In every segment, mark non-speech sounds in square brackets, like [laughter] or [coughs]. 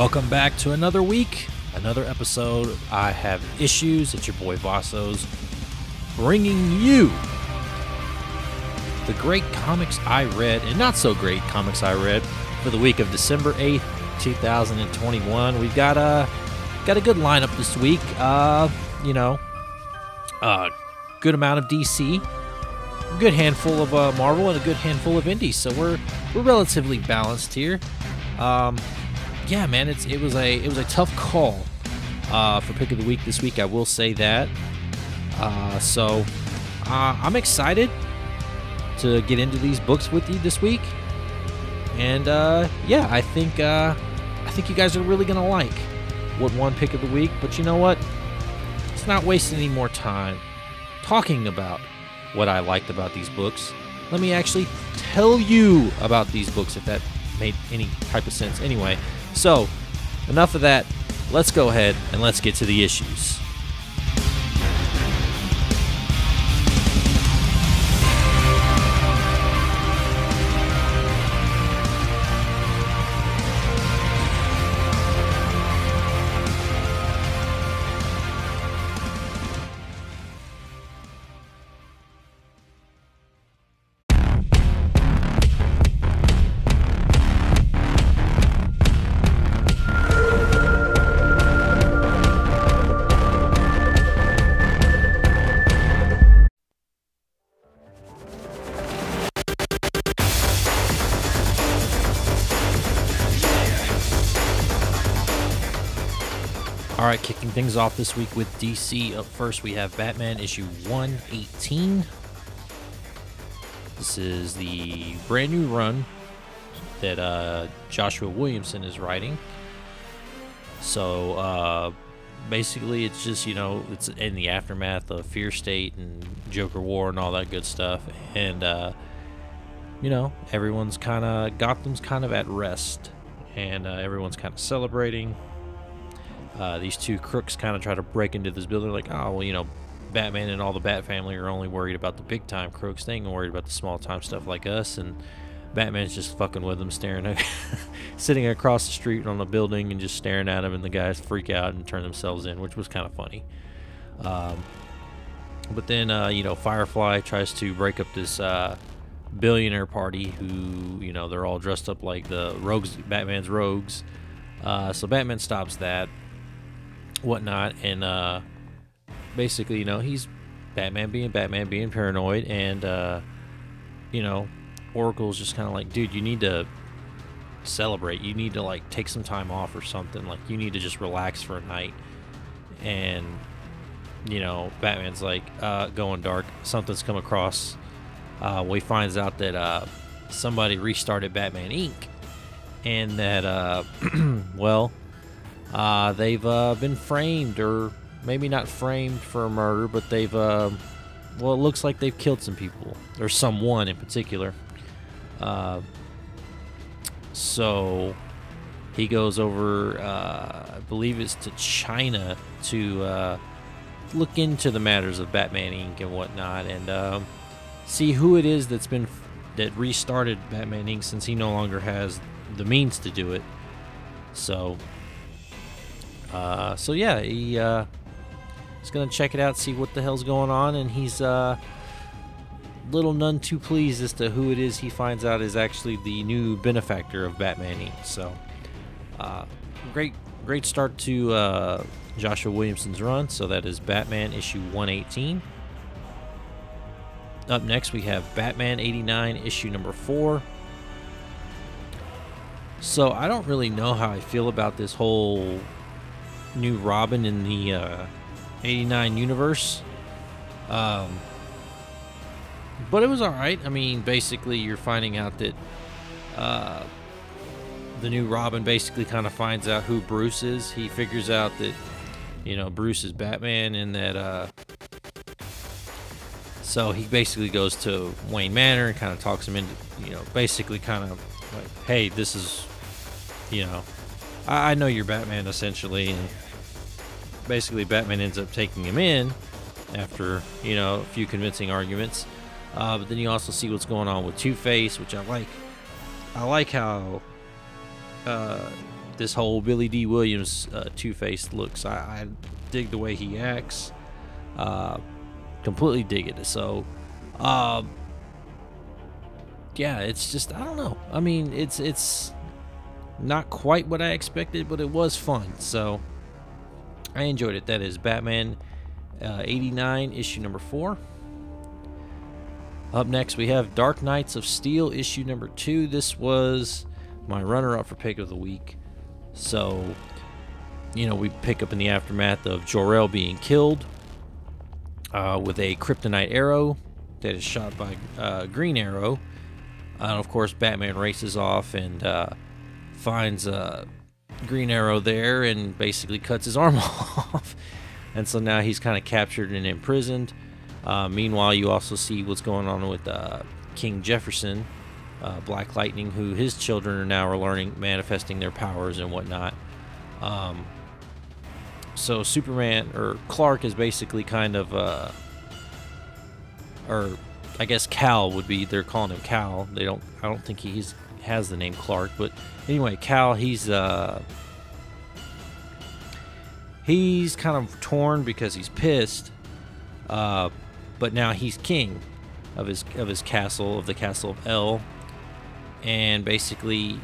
Welcome back to another week, another episode. I have issues. It's your boy Vassos bringing you the great comics I read and not so great comics I read for the week of December 8th, 2021. We've got a got a good lineup this week. Uh, you know, a good amount of DC, a good handful of uh, Marvel, and a good handful of indies. So we're we're relatively balanced here. Um, yeah, man, it's it was a it was a tough call uh, for pick of the week this week. I will say that. Uh, so uh, I'm excited to get into these books with you this week, and uh, yeah, I think uh, I think you guys are really gonna like what one pick of the week. But you know what? Let's not waste any more time talking about what I liked about these books. Let me actually tell you about these books if that made any type of sense. Anyway, so enough of that. Let's go ahead and let's get to the issues. Things off this week with DC. Up first, we have Batman issue 118. This is the brand new run that uh, Joshua Williamson is writing. So uh, basically, it's just, you know, it's in the aftermath of Fear State and Joker War and all that good stuff. And, uh, you know, everyone's kind of, Gotham's kind of at rest. And uh, everyone's kind of celebrating uh, these two crooks kind of try to break into this building, like, oh, well, you know, Batman and all the Bat family are only worried about the big time crooks. They ain't worried about the small time stuff like us. And Batman's just fucking with them, staring at, [laughs] sitting across the street on the building and just staring at him. And the guys freak out and turn themselves in, which was kind of funny. Um, but then, uh, you know, Firefly tries to break up this uh, billionaire party who, you know, they're all dressed up like the rogues, Batman's rogues. Uh, so Batman stops that whatnot, and uh, basically, you know, he's Batman being Batman, being paranoid, and uh, you know, Oracle's just kind of like, dude, you need to celebrate. You need to like take some time off or something. Like, you need to just relax for a night. And you know, Batman's like uh, going dark. Something's come across. Uh, he finds out that uh, somebody restarted Batman Inc. And that, uh, [clears throat] well, uh, they've uh, been framed, or maybe not framed for murder, but they've, uh, well, it looks like they've killed some people, or someone in particular. Uh, so he goes over, uh, I believe it's to China to uh, look into the matters of Batman Inc. and whatnot, and um, see who it is that's been that restarted Batman Inc. since he no longer has the means to do it. So uh, so yeah, he uh, gonna check it out, see what the hell's going on, and he's uh, little none too pleased as to who it is he finds out is actually the new benefactor of Batman Inc. So, uh, great, great start to uh, Joshua Williamson's run. So that is Batman issue 118. Up next, we have Batman 89 issue number four. So I don't really know how I feel about this whole new Robin in the uh, 89 universe. Um, but it was alright. I mean, basically, you're finding out that uh, the new Robin basically kind of finds out who Bruce is. He figures out that, you know, Bruce is Batman and that. Uh, so he basically goes to Wayne Manor and kind of talks him into, you know, basically kind of like, hey, this is, you know, I, I know you're Batman essentially, and basically Batman ends up taking him in after you know a few convincing arguments. Uh, but then you also see what's going on with Two Face, which I like. I like how uh, this whole Billy Dee Williams uh, Two Face looks. I, I, dig the way he acts. Uh, completely dig it. So, uh, yeah, it's just I don't know. I mean, it's it's not quite what I expected, but it was fun. So I enjoyed it. That is Batman uh, 89, issue number four. Up next, we have Dark Knights of Steel, issue number two. This was my runner up for pick of the week. So, you know, we pick up in the aftermath of Jor-El being killed uh, with a kryptonite arrow that is shot by uh, Green Arrow. And of course, Batman races off and uh, finds uh, Green Arrow there and basically cuts his arm [laughs] off. and so now he's kind of captured and imprisoned. Uh, meanwhile, you also see what's going on with uh, King Jefferson, uh, Black Lightning, who his children are now are learning, manifesting their powers and whatnot. Um, so Superman or Clark is basically kind of, uh, or I guess Cal would be. They're calling him Cal. They don't. I don't think he's has the name Clark, but anyway, Cal. He's uh, he's kind of torn because he's pissed. Uh, but now he's king of his of his castle of the castle of El, and basically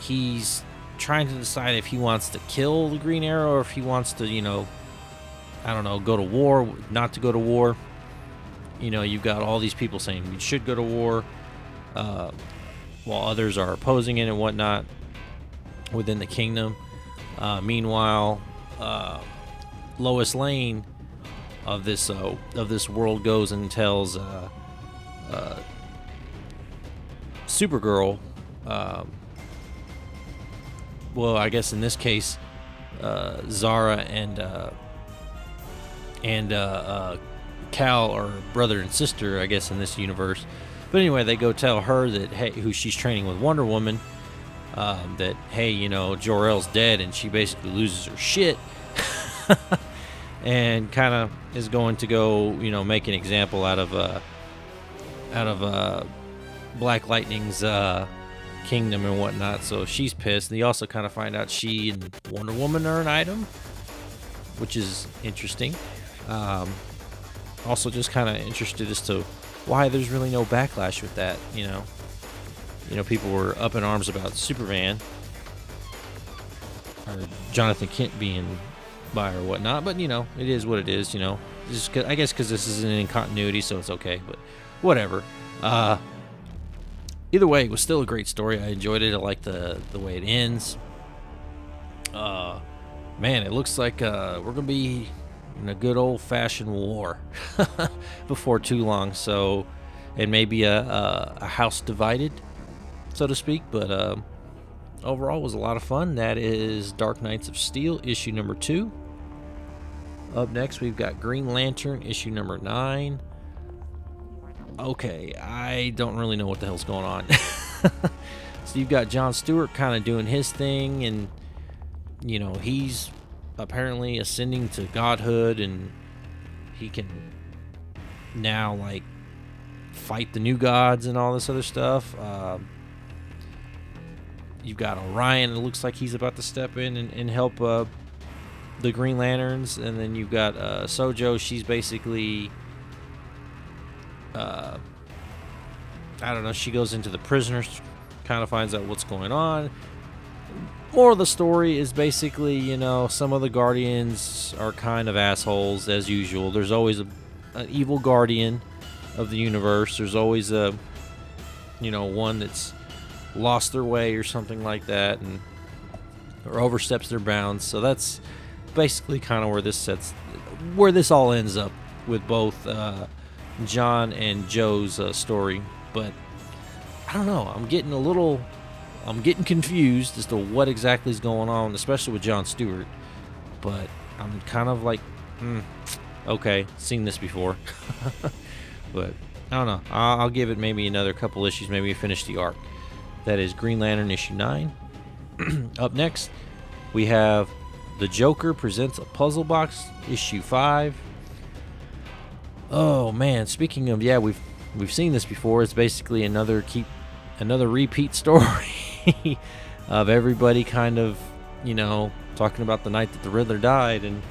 he's trying to decide if he wants to kill the Green Arrow or if he wants to, you know, I don't know, go to war, not to go to war. You know, you've got all these people saying we should go to war, uh, while others are opposing it and whatnot within the kingdom. Uh, meanwhile, uh, Lois Lane of this uh, of this world goes and tells uh, uh, Supergirl. Um, well, I guess in this case, uh, Zara and uh, and uh, Cal are brother and sister. I guess in this universe. But anyway, they go tell her that hey, who she's training with Wonder Woman. Um, that hey, you know, Jor-El's dead, and she basically loses her shit. [laughs] and kind of is going to go, you know, make an example out of uh, out of uh, Black Lightning's uh, kingdom and whatnot. So she's pissed. And you also kind of find out she and Wonder Woman are an item, which is interesting. Um, also, just kind of interested as to why there's really no backlash with that. You know, you know, people were up in arms about Superman or Jonathan Kent being bi or whatnot. But you know, it is what it is. You know, just I guess because this isn't in continuity, so it's okay. But whatever. Uh, either way, it was still a great story. I enjoyed it. I like the the way it ends. Uh, man, it looks like uh, we're gonna be in a good old fashioned war [laughs] before too long. So, and maybe a, a, a house divided, so to speak. But uh, overall, was a lot of fun. That is Dark Knights of Steel, issue number two. Up next, we've got Green Lantern, issue number nine. Okay, I don't really know what the hell's going on. [laughs] so you've got John Stewart kind of doing his thing, and you know he's apparently ascending to godhood, and he can now like fight the new gods and all this other stuff. Uh, you've got Orion. It looks like he's about to step in and, and help uh, the Green Lanterns, and then you've got uh, Sojo. She's basically, uh, I don't know. She goes into the prisoners, kind of finds out what's going on. More of the story is basically, you know, some of the Guardians are kind of assholes as usual. There's always a, an evil Guardian of the universe. There's always a, you know, one that's lost their way or something like that, and or oversteps their bounds. So that's basically kind of where this sets, where this all ends up with both uh, John and Joe's uh, story. But I don't know. I'm getting a little, I'm getting confused as to what exactly is going on, especially with John Stewart. But I'm kind of like, hmm, okay, seen this before. [laughs] but I don't know. I'll, I'll, give it maybe another couple issues, maybe finish the arc. That is Green Lantern issue 9. [clears throat] Up next, we have the Joker presents a puzzle box, issue five. Oh man! Speaking of yeah, we've we've seen this before. It's basically another keep another repeat story [laughs] of everybody kind of you know, talking about the night that the Riddler died, and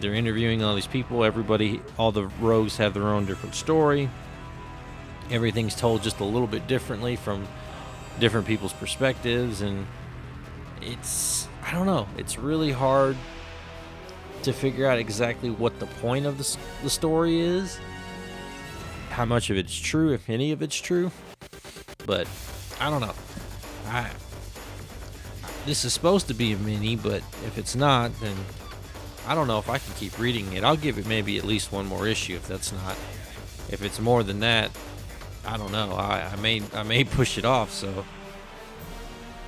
they're interviewing all these people. Everybody, all the rogues have their own different story. Everything's told just a little bit differently from different people's perspectives, and it's I don't know. It's really hard to figure out exactly what the point of the, the story is, how much of it's true, if any of it's true. But I don't know. I this is supposed to be a mini, but if it's not, then I don't know if I can keep reading it. I'll give it maybe at least one more issue if that's not. If it's more than that, I don't know. I, I may I may [laughs] push it off. So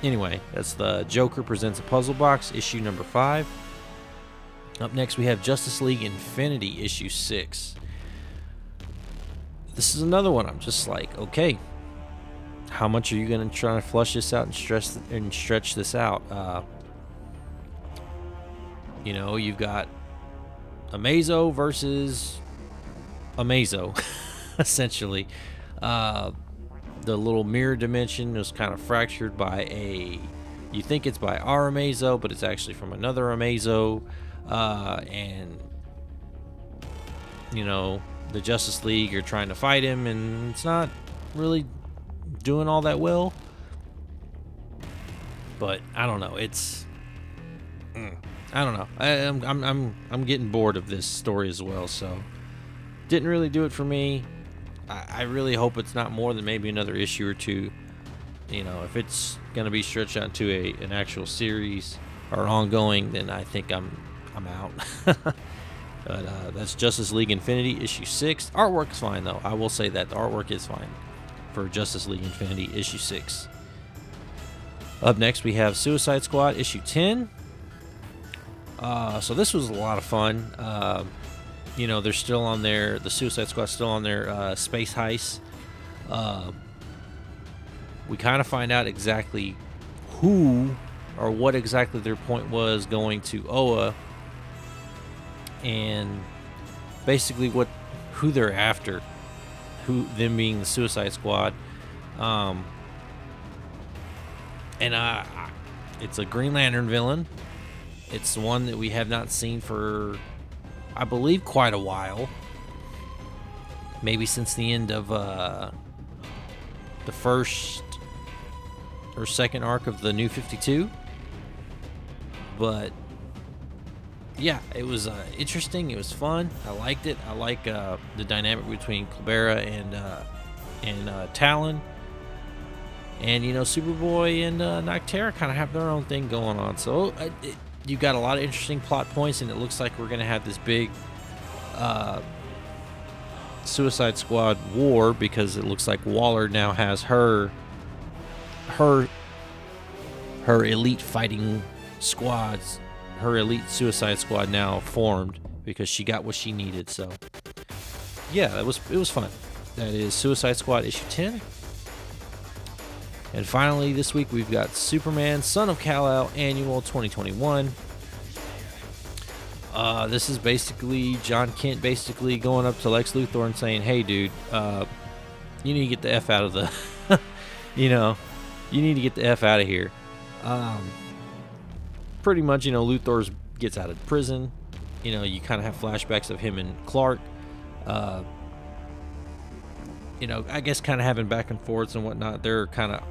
anyway, that's the Joker presents a puzzle box issue number five. Up next, we have Justice League Infinity issue six. This is another one. I'm just like, okay, how much are you going to try to flush this out and stress and stretch this out? Uh, you know, you've got Amazo versus Amazo, [laughs] essentially. Uh, the little mirror dimension is kind of fractured by a. You think it's by our Amazo, but it's actually from another Amazo. Uh, and, you know, the Justice League are trying to fight him, and it's not really doing all that well. But I don't know. It's I don't know. I, am I'm I'm I'm getting bored of this story as well. So didn't really do it for me. I, I really hope it's not more than maybe another issue or two. You know, if it's gonna be stretched out to a an actual series or ongoing, then I think I'm I'm out. [laughs] but uh, that's Justice League Infinity issue six. Artwork is fine though. I will say that the artwork is fine for Justice League Infinity issue 6. Up next, we have Suicide Squad issue 10. Uh, so this was a lot of fun. Uh, you know, they're still on their, the Suicide Squad still on their uh, space heist. Uh, we kind of find out exactly who or what exactly their point was going to Oa and basically what who they're after who them being the Suicide Squad. Um, and uh, it's a Green Lantern villain. It's one that we have not seen for, I believe, quite a while. Maybe since the end of uh, the first or second arc of the New 52. But yeah, it was uh, interesting. It was fun. I liked it. I like uh, the dynamic between Culebra and uh, and uh, Talon. And you know, Superboy and uh, kind of have their own thing going on. So uh, it, you got a lot of interesting plot points, and it looks like we're gonna have this big uh, Suicide Squad war because it looks like Waller now has her her her elite fighting squads her elite Suicide Squad now formed because she got what she needed. So, yeah, that was it was fun. That is Suicide Squad issue 10. And finally, this week we've got Superman, Son of Kal-El Annual 2021. Uh, this is basically John Kent basically going up to Lex Luthor and saying, "Hey, dude, uh, you need to get the f out of the, [laughs] you know, you need to get the f out of here." Um, pretty much, you know, Luthor gets out of prison. You know, you kind of have flashbacks of him and Clark. Uh, you know, I guess kind of having back and forths and whatnot. They're kind of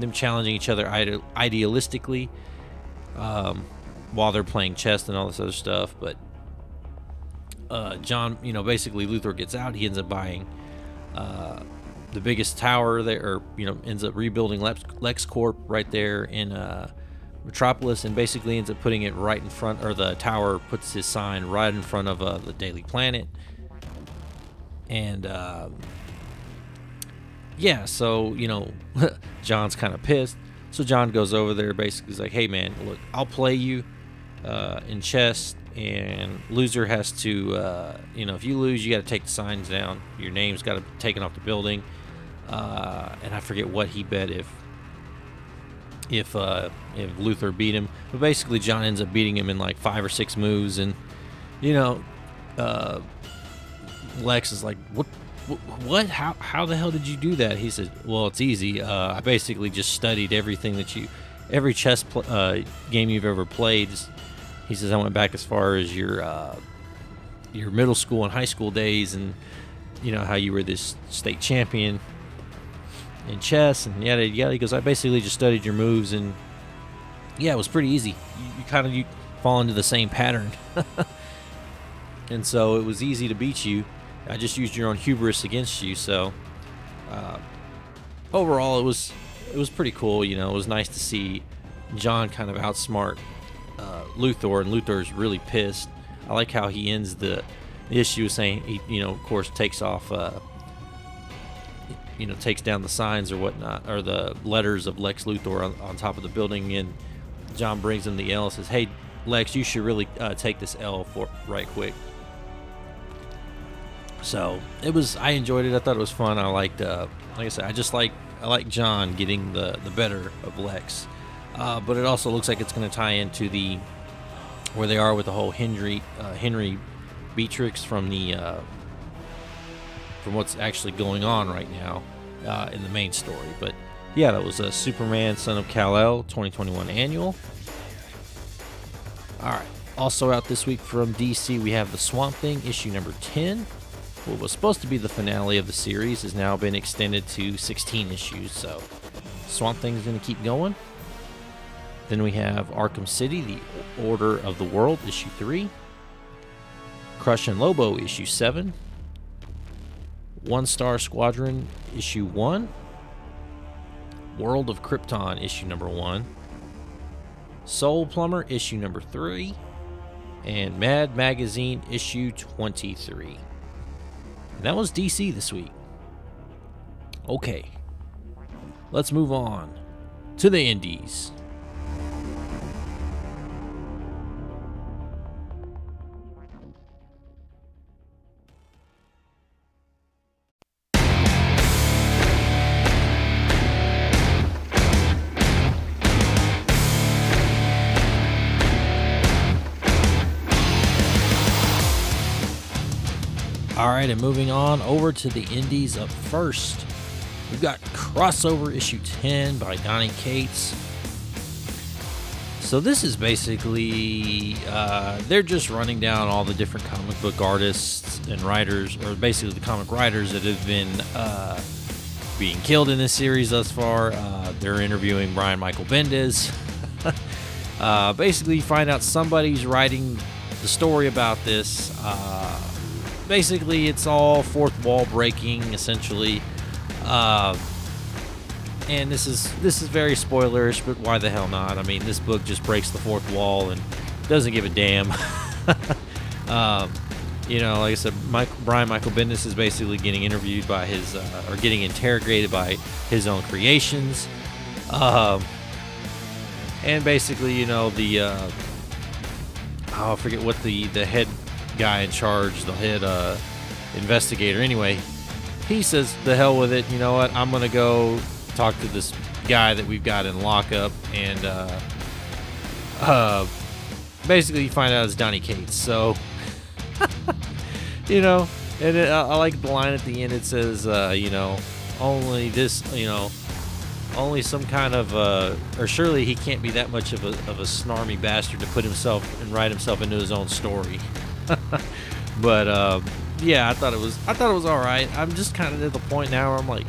them challenging each other ide- idealistically um, while they're playing chess and all this other stuff. But uh, John, you know, basically Luthor gets out. He ends up buying uh, the biggest tower there, or you know, ends up rebuilding Lex, LexCorp right there in uh, Metropolis and basically ends up putting it right in front, or the tower puts his sign right in front of uh, the Daily Planet. And uh, yeah, so you know, [laughs] John's kind of pissed. So John goes over there, basically, he's like, "Hey man, look, I'll play you uh, in chess, and loser has to, uh, you know, if you lose, you got to take the signs down. Your name's got to be taken off the building." Uh, and I forget what he bet if if uh, if Luthor beat him. But basically, John ends up beating him in like five or six moves, and you know, uh, Lex is like, "What? What? How? How the hell did you do that?" He said, "Well, it's easy. Uh, I basically just studied everything that you." every chess pl- uh, game you've ever played. He says I went back as far as your uh, your middle school and high school days, and you know how you were this state champion in chess, and yada yada. He goes, I basically just studied your moves, and yeah, it was pretty easy. You, you kind of you fall into the same pattern, [laughs] and so it was easy to beat you. I just used your own hubris against you, so. Uh, overall, it was it was pretty cool. You know, it was nice to see John kind of outsmart uh, Luthor, and Luthor's really pissed. I like how he ends the, the issue saying he, you know, of course, takes off, uh, you know, takes down the signs or whatnot, or the letters of Lex Luthor on, on top of the building, and John brings him the L and says, "Hey, Lex, you should really uh, take this L for right quick." So it was. I enjoyed it. I thought it was fun. I liked. Uh, like I said, I just like. I like John getting the the better of Lex. Uh, but it also looks like it's going to tie into the where they are with the whole Henry uh, Henry Beatrix from the uh, from what's actually going on right now uh, in the main story. But yeah, that was a Superman Son of Kal El 2021 annual. All right. Also out this week from DC, we have the Swamp Thing issue number 10 what was supposed to be the finale of the series has now been extended to 16 issues, so Swamp Thing's going to keep going. Then we have Arkham City, The Order of the World, issue 3. Crush and Lobo, issue 7. One Star Squadron, issue 1. World of Krypton, issue number 1. Soul Plumber, issue number 3. And Mad Magazine, issue 23. And that was DC this week. Okay. Let's move on to the Indies. All right, and moving on over to the indies up first. We've got Crossover issue 10 by Donny Cates. So this is basically uh, they're just running down all the different comic book artists and writers, or basically the comic writers that have been uh, being killed in this series thus far. Uh, they're interviewing Brian Michael Bendis. [laughs] Uh, basically, find out somebody's writing the story about this. Basically, it's all fourth wall breaking, essentially. Uh, and this is this is very spoilerish, but why the hell not? I mean, this book just breaks the fourth wall and doesn't give a damn. [laughs] um, you know, like I said, Mike, Brian Michael Bendis is basically getting interviewed by his, uh, or getting interrogated by his own creations. Um, and basically, you know, the, uh, oh, I forget what the, the head guy in charge, the head uh, investigator. Anyway, he says, "The hell with it. You know what? I'm gonna go talk to this guy that we've got in lockup." And uh, uh, basically, find out it's Donny Cates. So, [laughs] you know, and it, I, I like the line at the end. It says, uh, "You know, only this. You know." Only some kind of, uh, or surely he can't be that much of a, of a snarmy bastard to put himself and write himself into his own story. [laughs] but uh, yeah, I thought it was I thought it was all right. I'm just kind of at the point now where I'm like,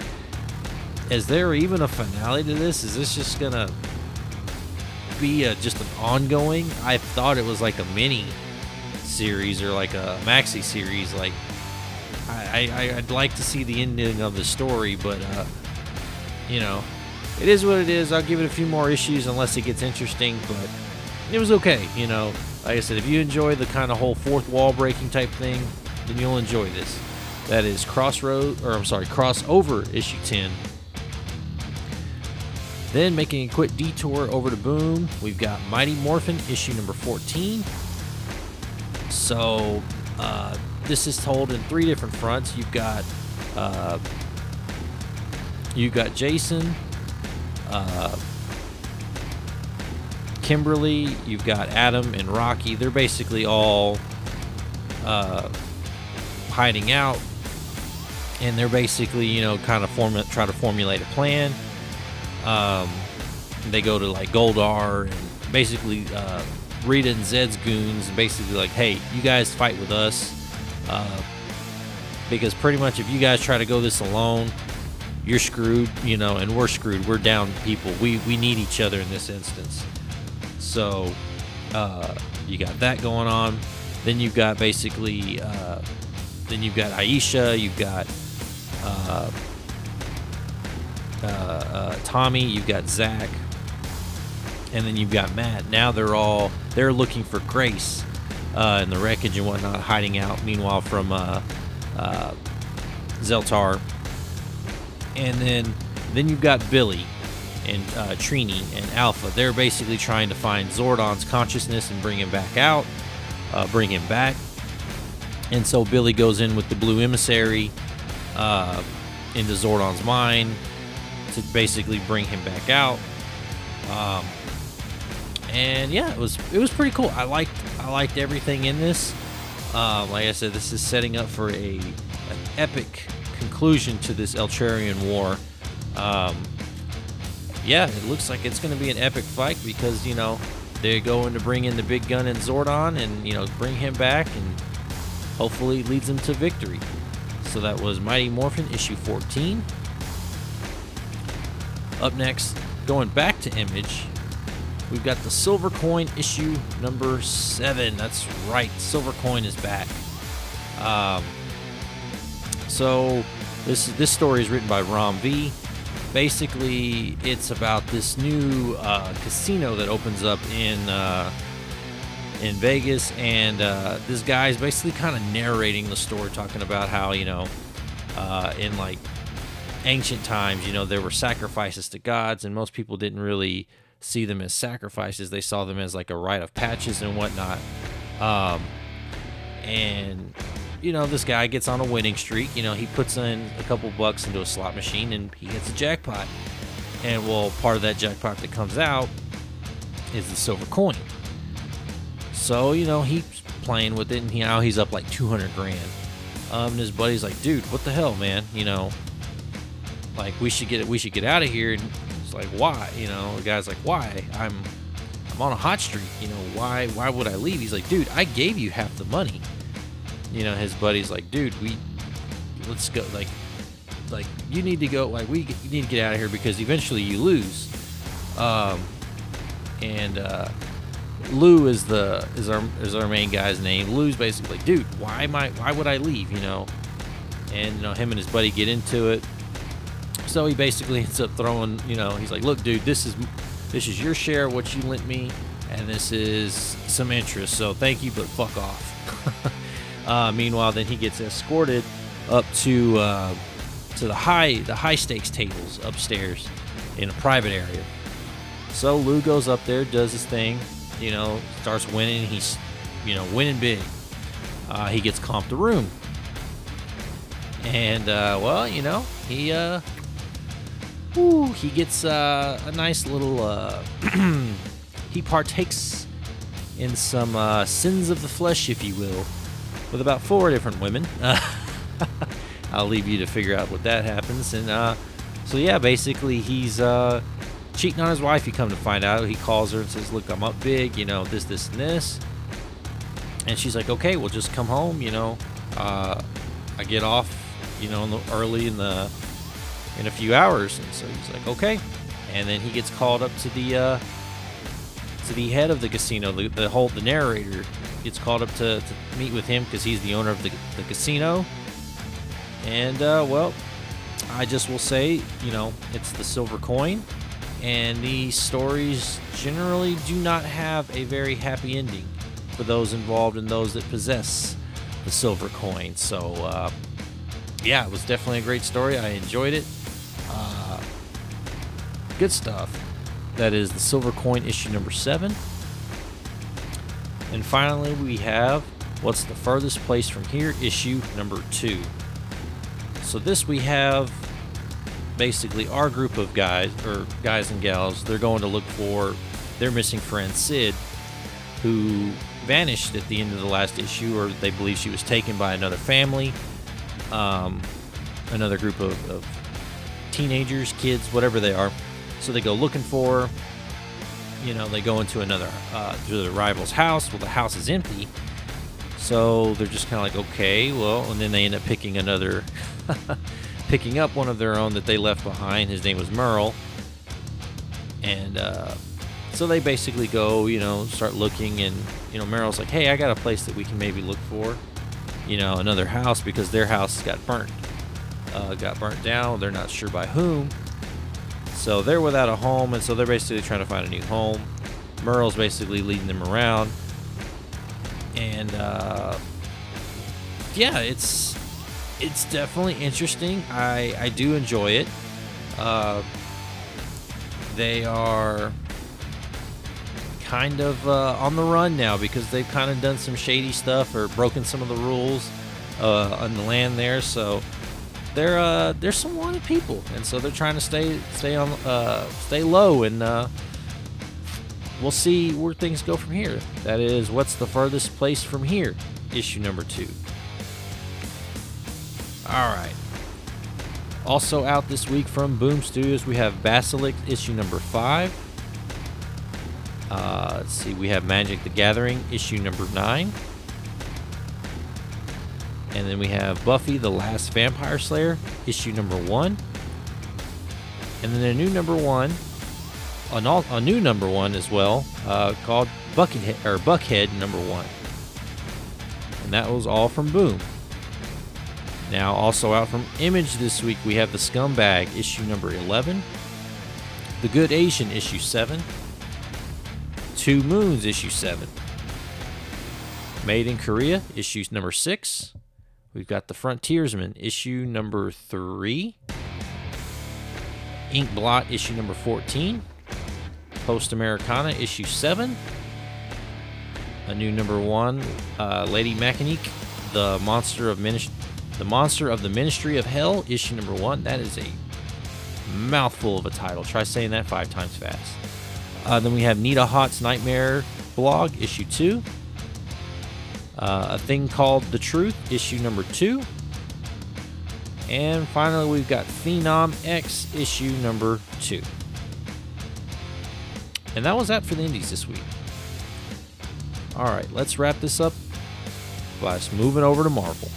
is there even a finale to this? Is this just gonna be a, just an ongoing? I thought it was like a mini series or like a maxi series. Like I, I I'd like to see the ending of the story, but uh, you know, it is what it is. I'll give it a few more issues unless it gets interesting, but it was okay. You know, like I said, if you enjoy the kind of whole fourth wall breaking type thing, then you'll enjoy this. That is Crossroad, or I'm sorry, Crossover issue 10. Then making a quick detour over to Boom, we've got Mighty Morphin issue number 14. So uh, this is told in three different fronts. You've got uh, you've got Jason, uh, Kimberly, you've got Adam and Rocky. They're basically all uh, hiding out, and they're basically, you know, kind of form try to formulate a plan. Um, they go to like Goldar and basically uh, Rita and Zedd's goons, and basically like, hey, you guys fight with us, uh, because pretty much if you guys try to go this alone, you're screwed, you know, and we're screwed. We're down people. We we need each other in this instance. So uh, you got that going on. Then you've got basically, uh, then you've got Aisha. You've got uh, uh, uh, Tommy. You've got Zach, and then you've got Matt. Now they're all they're looking for Grace uh, in the wreckage and whatnot, hiding out. Meanwhile, from Zeltar, and then then you've got Billy and uh, Trini and Alpha. They're basically trying to find Zordon's consciousness and bring him back out, uh, bring him back. And so Billy goes in with the blue emissary uh, into Zordon's mind to basically bring him back out. Um, and yeah, it was it was pretty cool. I liked I liked everything in this. Uh, like I said, this is setting up for a an epic conclusion to this Eltarian war. Um, yeah, it looks like it's going to be an epic fight because you know they're going to bring in the big gun and Zordon and you know bring him back and hopefully leads them to victory. So that was Mighty Morphin issue 14. Up next, going back to Image, we've got the Silver Coin issue number seven. That's right, Silver Coin is back. Um, so this this story is written by Ram V. Basically, it's about this new uh, casino that opens up in uh, in Vegas, and uh, this guy's basically kind of narrating the story, talking about how you know uh, in like ancient times, you know, there were sacrifices to gods, and most people didn't really see them as sacrifices. They saw them as like a rite of patches and whatnot. Um, and you know, this guy gets on a winning streak. You know, he puts in a couple bucks into a slot machine and he hits a jackpot. And well, part of that jackpot that comes out is the silver coin. So, you know, he's playing with it and he, now he's up like 200 grand. Um, and his buddy's like, dude, what the hell, man? You know, like we should get we should get out of here. And it's like, why? You know, the guy's like, why? I'm, I'm on a hot streak. You know, why, why would I leave? He's like, dude, I gave you half the money you know, his buddy's like, dude, we let's go. Like, like you need to go. Like, we need to get out of here because eventually you lose. Um, and uh, Lou is the is our is our main guy's name. Lou's basically like, dude, why am I? Why would I leave? You know. And you know, him and his buddy get into it. So he basically [laughs] ends up throwing. You know, he's like, look, dude, this is this is your share of what you lent me, and this is some interest. So thank you, but fuck off. [laughs] Uh, meanwhile, then he gets escorted up to uh, to the high the high stakes tables upstairs in a private area. So Lou goes up there, does his thing, you know, starts winning. He's you know winning big. Uh, he gets comped a room, and uh, well, you know, he uh, whew, he gets uh, a nice little. Uh, [clears throat] he partakes in some uh, sins of the flesh, if you will with about four different women. [laughs] I'll leave you to figure out what that happens. And uh, so, yeah, basically, he's uh, cheating on his wife. You come to find out. He calls her and says, Look, I'm up big, you know, this, this, and this. And she's like, Okay, well, just come home, you know. Uh, I get off, you know, in the, early in the in a few hours. And so he's like, Okay. And then he gets called up to the uh, to the head of the casino, the, the whole the narrator gets called up to, to meet with him because he's the owner of the, the casino. And, uh, well, I just will say, you know, it's the silver coin. And these stories generally do not have a very happy ending for those involved and those that possess the silver coin. So, uh, yeah, it was definitely a great story. I enjoyed it. Uh, good stuff. That is the silver coin issue number seven. And finally, we have What's the Furthest Place from Here, issue number two. So, this we have basically our group of guys, or guys and gals, they're going to look for their missing friend, Sid, who vanished at the end of the last issue, or they believe she was taken by another family, um, another group of, of teenagers, kids, whatever they are. So they go looking for her. You know, they go into another uh, to the rival's house. Well, the house is empty, so they're just kind of like, okay, well, and then they end up picking another, [laughs] picking up one of their own that they left behind. His name was Merle, and uh, so they basically go, you know, start looking, and you know, Merle's like, hey, I got a place that we can maybe look for, you know, another house because their house got burnt, uh, got burnt down. They're not sure by whom. So they're without a home, and so they're basically trying to find a new home. Merle's basically leading them around, and uh, yeah, it's it's definitely interesting. I I do enjoy it. Uh, they are kind of uh, on the run now because they've kind of done some shady stuff or broken some of the rules uh, on the land there. So they're uh, they're some wanted people, and so they're trying to stay stay on uh, stay low, and uh, we'll see where things go from here. That is, what's the furthest place from here? Issue number two. All right. Also out this week from Boom Studios, we have Basilisk issue number five. Uh, let's see, we have Magic the Gathering issue number nine. And then we have Buffy the Last Vampire Slayer, issue number one. And then a new number one, an all, a new number one as well, uh, called Buckethead or Buckhead number one. And that was all from Boom. Now, also out from Image this week, we have The Scumbag, issue number 11. The Good Asian, issue 7. Two Moons, issue 7. Made in Korea, issue number 6. We've got The Frontiersman, issue number 3. Ink Blot, issue number 14. Post Americana, issue 7. A new number 1, uh, Lady Mechanika, The Monster of The Monster of the Ministry of Hell, issue number 1. That is a mouthful of a title. Try saying that five times fast. Uh, then we have Nita Hawes' Nightmare blog, issue 2. Uh, a Thing Called The Truth, issue number two. And finally, we've got Phenom X, issue number two. And that was that for the indies this week. All right, let's wrap this up by moving over to Marvel.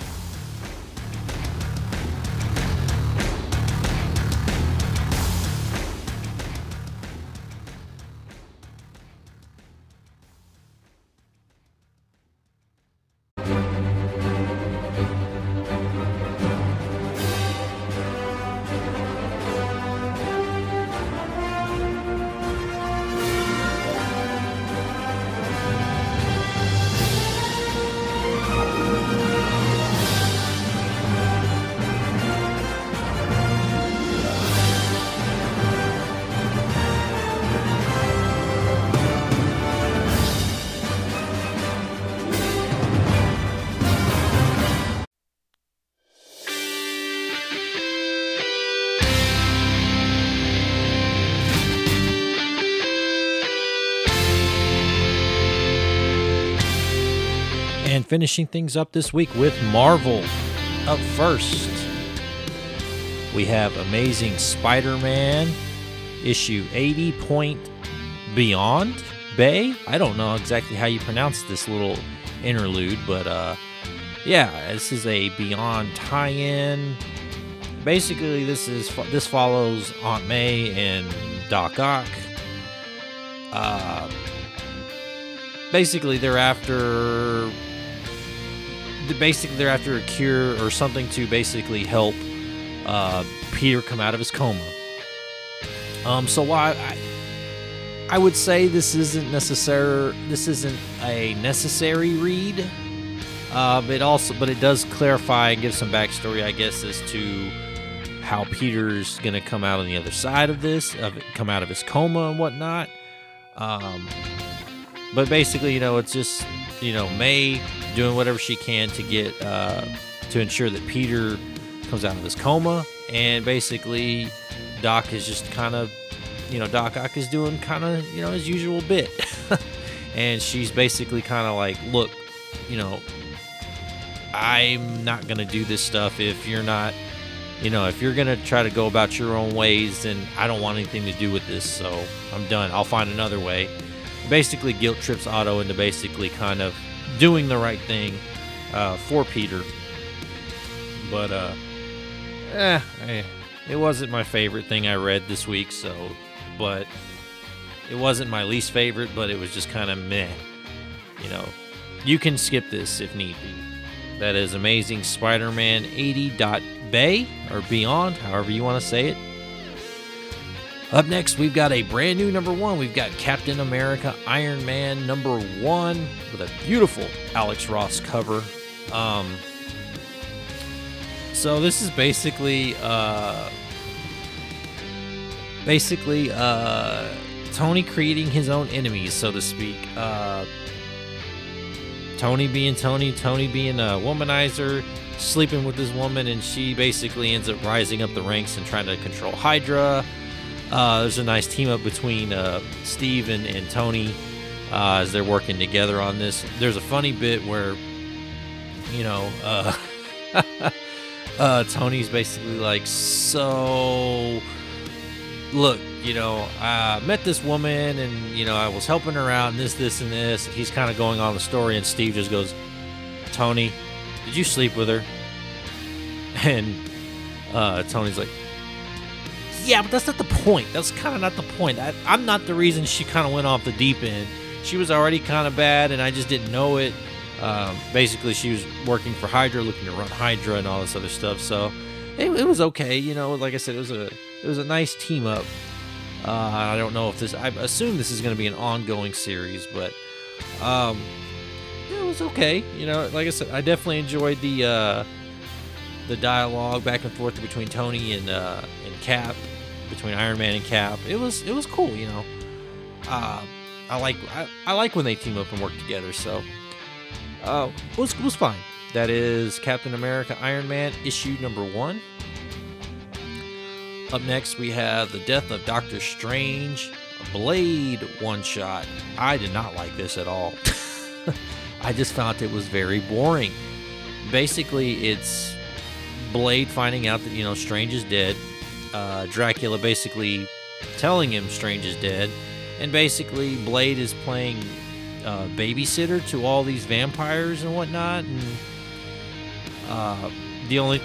Finishing things up this week with Marvel. Up first, we have Amazing Spider Man, issue 80 Point Beyond Bay. I don't know exactly how you pronounce this little interlude, but uh, yeah, this is a Beyond tie in. Basically, this is this follows Aunt May and Doc Ock. Uh, basically, they're after basically they're after a cure or something to basically help uh, Peter come out of his coma. Um, so I, I would say this isn't necessary. This isn't a necessary read. Uh, but also, but it does clarify and give some backstory, I guess, as to how Peter's gonna come out on the other side of this, of it, come out of his coma and whatnot. Um, but basically, you know, it's just you know May doing whatever she can to get uh, to ensure that Peter comes out of his coma, and basically Doc is just kind of, you know, Doc Ock is doing kind of you know his usual bit, [laughs] and she's basically kind of like, look, you know, I'm not gonna do this stuff if you're not you know, if you're gonna try to go about your own ways, then I don't want anything to do with this. So I'm done. I'll find another way. Basically, guilt trips Otto into basically kind of doing the right thing uh, for Peter. But uh, eh, eh, it wasn't my favorite thing I read this week. So, but it wasn't my least favorite. But it was just kind of meh. You know, you can skip this if need be. That is Amazing Spider Man 80. Bay or beyond, however you want to say it. Up next, we've got a brand new number one. We've got Captain America Iron Man number one with a beautiful Alex Ross cover. Um, so this is basically, uh, basically, uh, Tony creating his own enemies, so to speak. Uh, Tony being Tony, Tony being a womanizer, sleeping with this woman, and she basically ends up rising up the ranks and trying to control Hydra. Uh, there's a nice team up between uh, Steve and, and Tony uh, as they're working together on this. There's a funny bit where, you know, uh, [laughs] uh, Tony's basically like, so look, you know, I met this woman and, you know, I was helping her out and this, this, and this. And he's kind of going on the story, and Steve just goes, Tony, did you sleep with her? [laughs] And uh, Tony's like, yeah, but that's not the point. That's kind of not the point. I, I'm not the reason she kind of went off the deep end. She was already kind of bad, and I just didn't know it. Um, basically, she was working for Hydra, looking to run Hydra and all this other stuff. So it, it was okay. You know, like I said, it was a it was a nice team up. Uh, I don't know if this. I assume this is going to be an ongoing series, but um, it was okay. You know, like I said, I definitely enjoyed the uh, the dialogue back and forth between Tony and uh, and Cap between Iron Man and Cap. It was it was cool, you know. Uh, I like I, I like when they team up and work together. So uh, it was it was fine. That is Captain America Iron Man issue number one. Up next, we have the death of Doctor Strange, Blade one shot. I did not like this at all. [laughs] I just found it was very boring. Basically, it's Blade finding out that you know Strange is dead uh, Dracula basically telling him Strange is dead, and basically Blade is playing uh, babysitter to all these vampires and whatnot. And uh, the only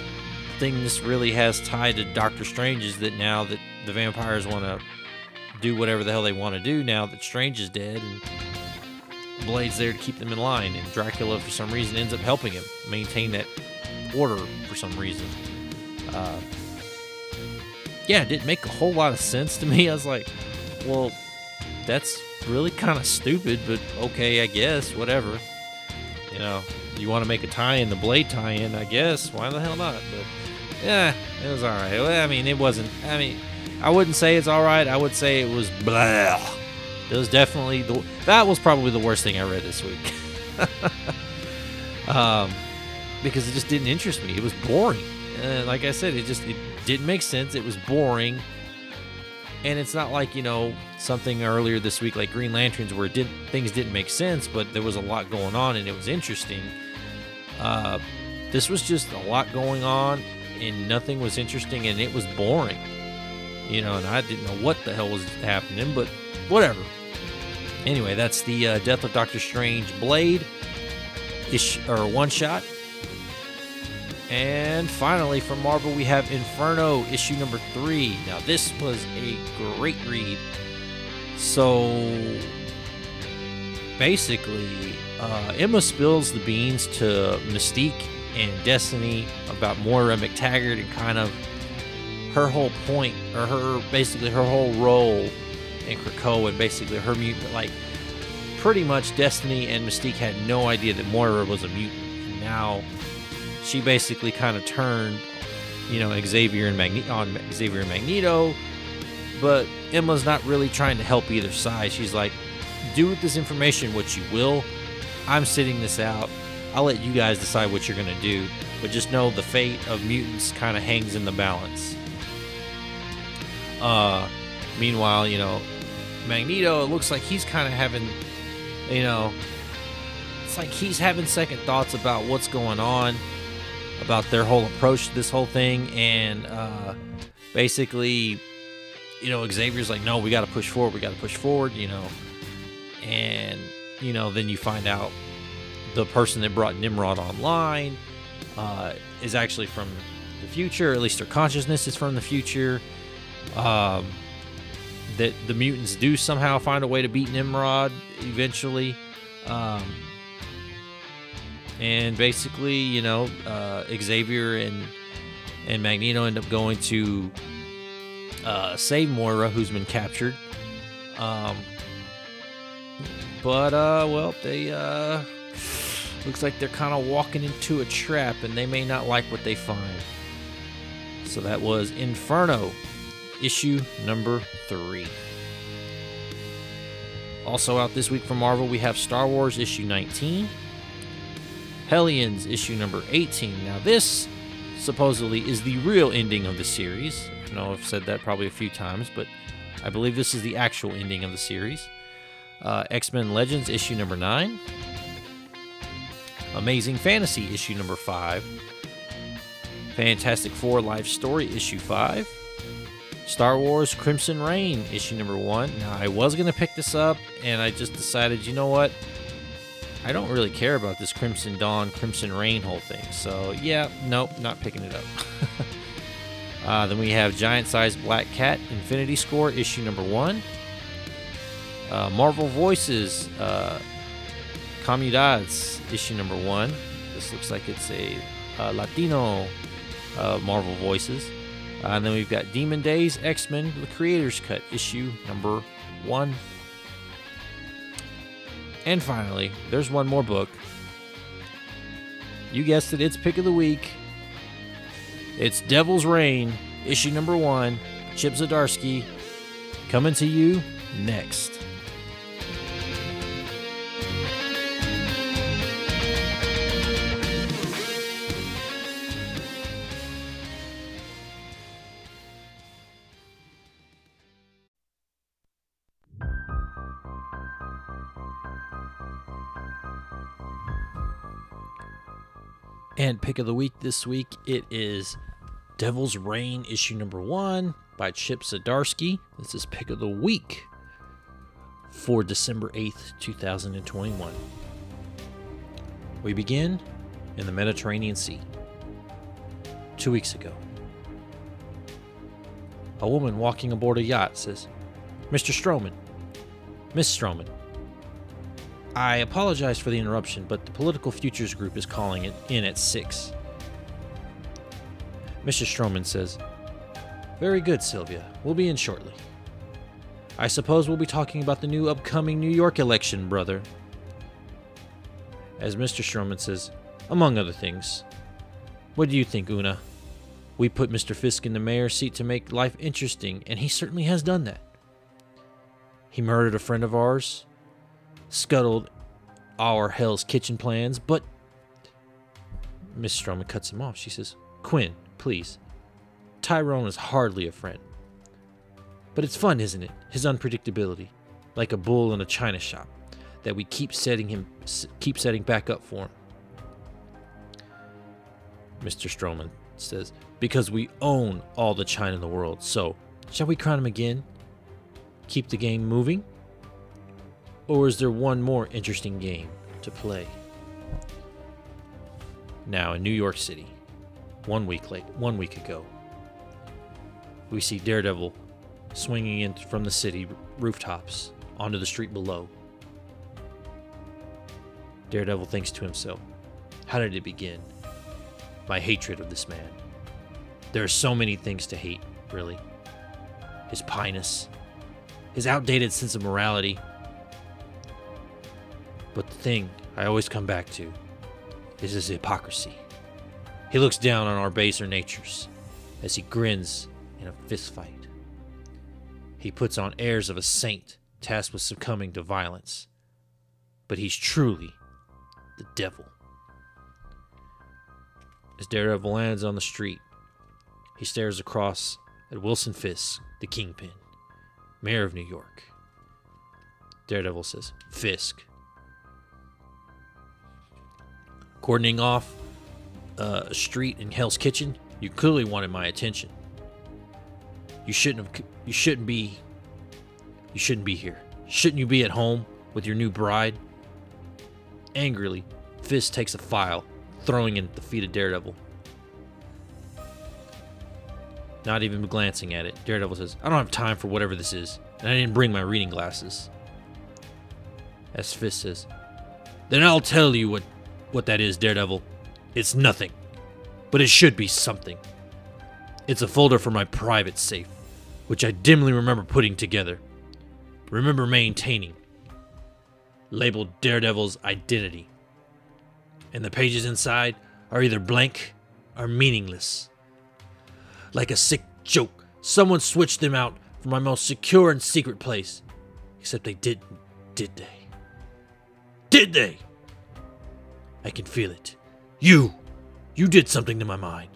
thing this really has tied to Doctor Strange is that now that the vampires want to do whatever the hell they want to do now that Strange is dead, and Blade's there to keep them in line, and Dracula for some reason ends up helping him maintain that order for some reason. Uh, yeah, it didn't make a whole lot of sense to me. I was like, well, that's really kind of stupid, but okay, I guess, whatever. You know, you want to make a tie in, the blade tie in, I guess. Why the hell not? But yeah, it was all right. Well, I mean, it wasn't, I mean, I wouldn't say it's all right. I would say it was blah. It was definitely, the, that was probably the worst thing I read this week. [laughs] um, because it just didn't interest me. It was boring. Uh, like I said, it just, it didn't make sense. It was boring. And it's not like, you know, something earlier this week like Green Lanterns where didn't things didn't make sense, but there was a lot going on and it was interesting. Uh, this was just a lot going on and nothing was interesting and it was boring. You know, and I didn't know what the hell was happening, but whatever. Anyway, that's the uh, Death of Doctor Strange Blade ish or one shot. And finally, from Marvel, we have Inferno issue number three. Now, this was a great read. So, basically, uh, Emma spills the beans to Mystique and Destiny about Moira MacTaggert and kind of her whole point, or her basically her whole role in Krakoa and basically her mutant. Like, pretty much Destiny and Mystique had no idea that Moira was a mutant. And now she basically kind of turned, you know, Xavier and Magneto on Xavier and Magneto. But Emma's not really trying to help either side. She's like, do with this information what you will. I'm sitting this out. I'll let you guys decide what you're going to do. But just know the fate of mutants kind of hangs in the balance. Uh, meanwhile, you know, Magneto, it looks like he's kind of having, you know, it's like he's having second thoughts about what's going on about their whole approach to this whole thing, and uh, basically, you know, Xavier's like, no, we got to push forward, we got to push forward, you know, and you know, then you find out the person that brought Nimrod online uh, is actually from the future, at least their consciousness is from the future. Um, that the mutants do somehow find a way to beat Nimrod eventually. Um, and basically, you know, uh, Xavier and and Magneto end up going to uh, save Moira, who's been captured. Um, but uh, well, they uh, looks like they're kind of walking into a trap, and they may not like what they find. So that was Inferno, issue number three. Also out this week from Marvel, we have Star Wars issue 19, Hellions issue number 18. Now, this supposedly is the real ending of the series. I know I've said that probably a few times, but I believe this is the actual ending of the series. Uh, X Men Legends issue number 9, Amazing Fantasy issue number 5, Fantastic Four Life Story issue 5, Star Wars Crimson Reign issue number 1. Now, I was going to pick this up, and I just decided, you know what? I don't really care about this Crimson Dawn, Crimson Reign whole thing. So, yeah, nope, not picking it up. [laughs] uh, then we have Giant Size Black Cat Infinity Score issue number 1. Uh, Marvel Voices uh, Comunidades issue number 1. This looks like it's a uh, Latino uh, Marvel Voices. Uh, and then we've got Demon Days X Men The Creator's Cut issue number 1. And finally, there's one more book. You guessed it, it's pick of the week. It's Devil's Reign, issue number one. Chip Zdarsky coming to you next. And pick of the week this week, it is Devil's Reign, issue number one by Chip Zdarsky. This is pick of the week for December 8th, 2021. We begin in the Mediterranean Sea. Two weeks ago, a woman walking aboard a yacht says, Mr. Stromwyn, Miss Stromwyn, I apologize for the interruption, but the Political Futures Group is calling it in at 6. Mr. Stromwyn says, Very good, Sylvia. We'll be in shortly. I suppose we'll be talking about the new upcoming New York election, brother. As Mr. Stromwyn says, among other things. What do you think, Una? We put Mr. Fisk in the mayor's seat to make life interesting, and he certainly has done that. He murdered a friend of ours, scuttled our Hell's Kitchen plans, but. Miss Stromwyn cuts him off. She says, Quinn, please. Tyrone is hardly a friend. But it's fun, isn't it? His unpredictability. Like a bull in a china shop that we keep setting him keep setting back up for him. Mr. Stromwyn says, because we own all the china in the world. So, shall we crown him again? Keep the game moving? Or is there one more interesting game to play? Now in New York City, one week late, one week ago, we see Daredevil swinging in from the city rooftops onto the street below. Daredevil thinks to himself, How did it begin? My hatred of this man. There are so many things to hate, really. His piness, his outdated sense of morality, but the thing I always come back to is his hypocrisy. He looks down on our baser natures as he grins in a fistfight. He puts on airs of a saint tasked with succumbing to violence. But he's truly the devil. As Daredevil lands on the street, he stares across at Wilson Fisk, the kingpin, mayor of New York. Daredevil says, Fisk, cordoning off uh, a street in Hell's Kitchen, you clearly wanted my attention. You shouldn't have. You shouldn't be. You shouldn't be here. Shouldn't you be at home with your new bride? Angrily, Fisk takes a file, throwing it at the feet of Daredevil. Not even glancing at it, Daredevil says, I don't have time for whatever this is, and I didn't bring my reading glasses. As Fisk says, Then I'll tell you what, what that is, Daredevil. It's nothing, but it should be something. It's a folder for my private safe, which I dimly remember putting together. Remember maintaining. Labeled Daredevil's identity. And the pages inside are either blank or meaningless. Like a sick joke, someone switched them out for my most secure and secret place. Except they didn't, did they? Did they? I can feel it. You! You did something to my mind.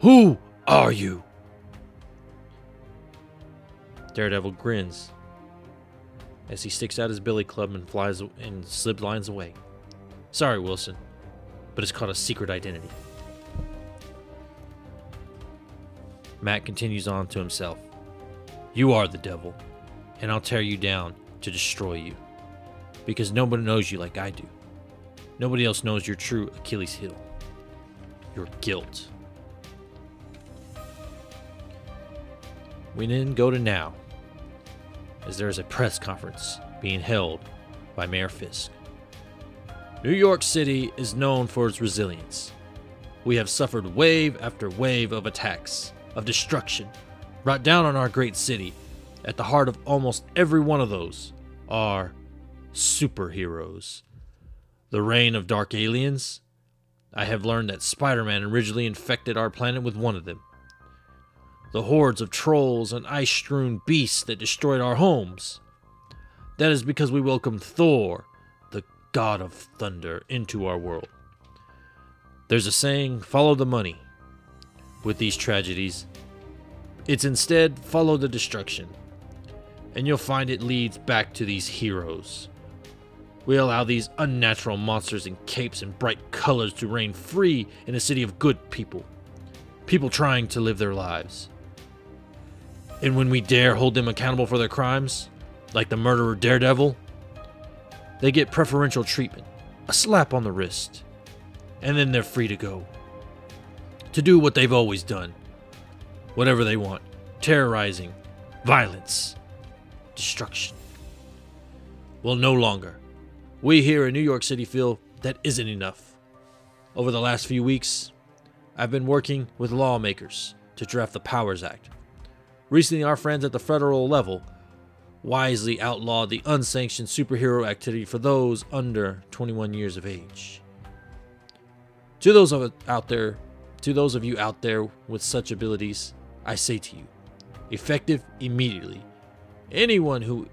Who are you? Daredevil grins as he sticks out his billy club and flies and slip lines away. Sorry, Wilson, but it's called a secret identity. Matt continues on to himself. You are the devil, and I'll tear you down to destroy you. Because nobody knows you like I do. Nobody else knows your true Achilles heel. Your guilt. We then go to now, as there is a press conference being held by Mayor Fisk. New York City is known for its resilience. We have suffered wave after wave of attacks, of destruction, brought down on our great city. At the heart of almost every one of those are superheroes. The reign of dark aliens. I have learned that Spider Man originally infected our planet with one of them. The hordes of trolls and ice strewn beasts that destroyed our homes. That is because we welcomed Thor, the god of thunder, into our world. There's a saying follow the money. With these tragedies, it's instead follow the destruction. And you'll find it leads back to these heroes. We allow these unnatural monsters in capes and bright colors to reign free in a city of good people. People trying to live their lives. And when we dare hold them accountable for their crimes, like the murderer Daredevil, they get preferential treatment, a slap on the wrist, and then they're free to go. To do what they've always done whatever they want terrorizing, violence, destruction. Well, no longer. We here in New York City feel that isn't enough. Over the last few weeks, I've been working with lawmakers to draft the Powers Act. Recently, our friends at the federal level wisely outlawed the unsanctioned superhero activity for those under 21 years of age. To those of out there, to those of you out there with such abilities, I say to you, effective immediately. Anyone who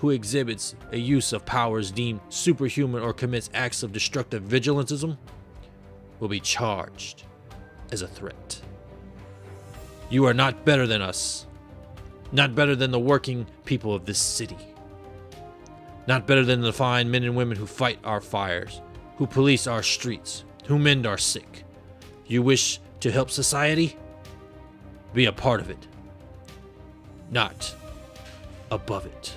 who exhibits a use of powers deemed superhuman or commits acts of destructive vigilantism will be charged as a threat. You are not better than us. Not better than the working people of this city. Not better than the fine men and women who fight our fires, who police our streets, who mend our sick. You wish to help society? Be a part of it, not above it.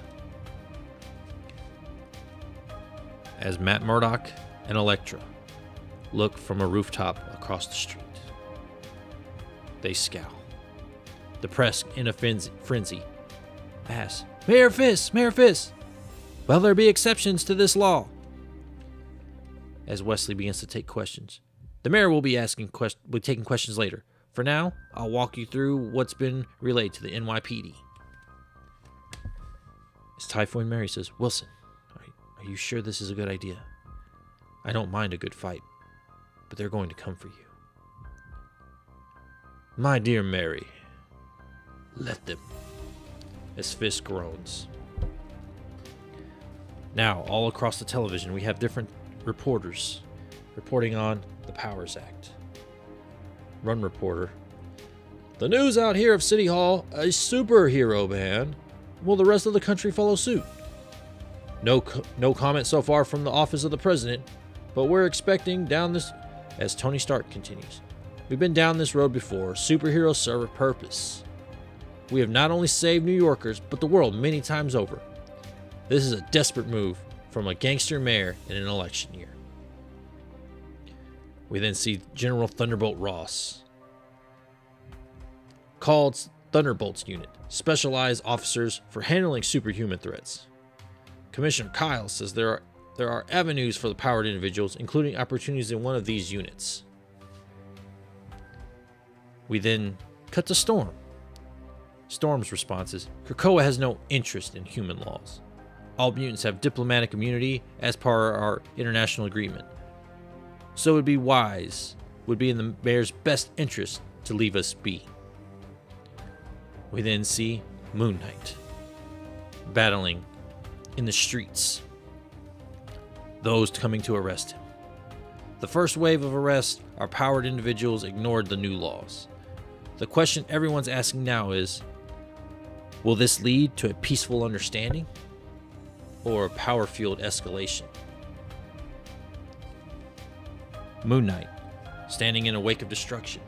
As Matt Murdock and Elektra look from a rooftop across the street, they scowl. The press, in a frenzy, asks, Mayor Fisk, Mayor Fisk, will there be exceptions to this law? As Wesley begins to take questions, the mayor will be asking quest- will be taking questions later. For now, I'll walk you through what's been relayed to the NYPD. As Typhoid Mary says, Wilson, are you sure this is a good idea? I don't mind a good fight, but they're going to come for you. My dear Mary, let them. As Fisk groans. Now, all across the television, we have different reporters reporting on the Powers Act. Run reporter. The news out here of City Hall, a superhero ban. Will the rest of the country follow suit? No, co- no comment so far from the office of the president, but we're expecting down this, as Tony Stark continues. We've been down this road before. Superheroes serve a purpose. We have not only saved New Yorkers, but the world many times over. This is a desperate move from a gangster mayor in an election year. We then see General Thunderbolt Ross, called Thunderbolts Unit, specialized officers for handling superhuman threats. Commissioner Kyle says there are there are avenues for the powered individuals, including opportunities in one of these units. We then cut to Storm. Storm's response is Krakoa has no interest in human laws. All mutants have diplomatic immunity as per our international agreement. So it would be wise, would be in the mayor's best interest to leave us be. We then see Moon Knight battling in the streets, those coming to arrest him. The first wave of arrests, our powered individuals ignored the new laws. The question everyone's asking now is will this lead to a peaceful understanding or a power fueled escalation? Moon Knight, standing in a wake of destruction,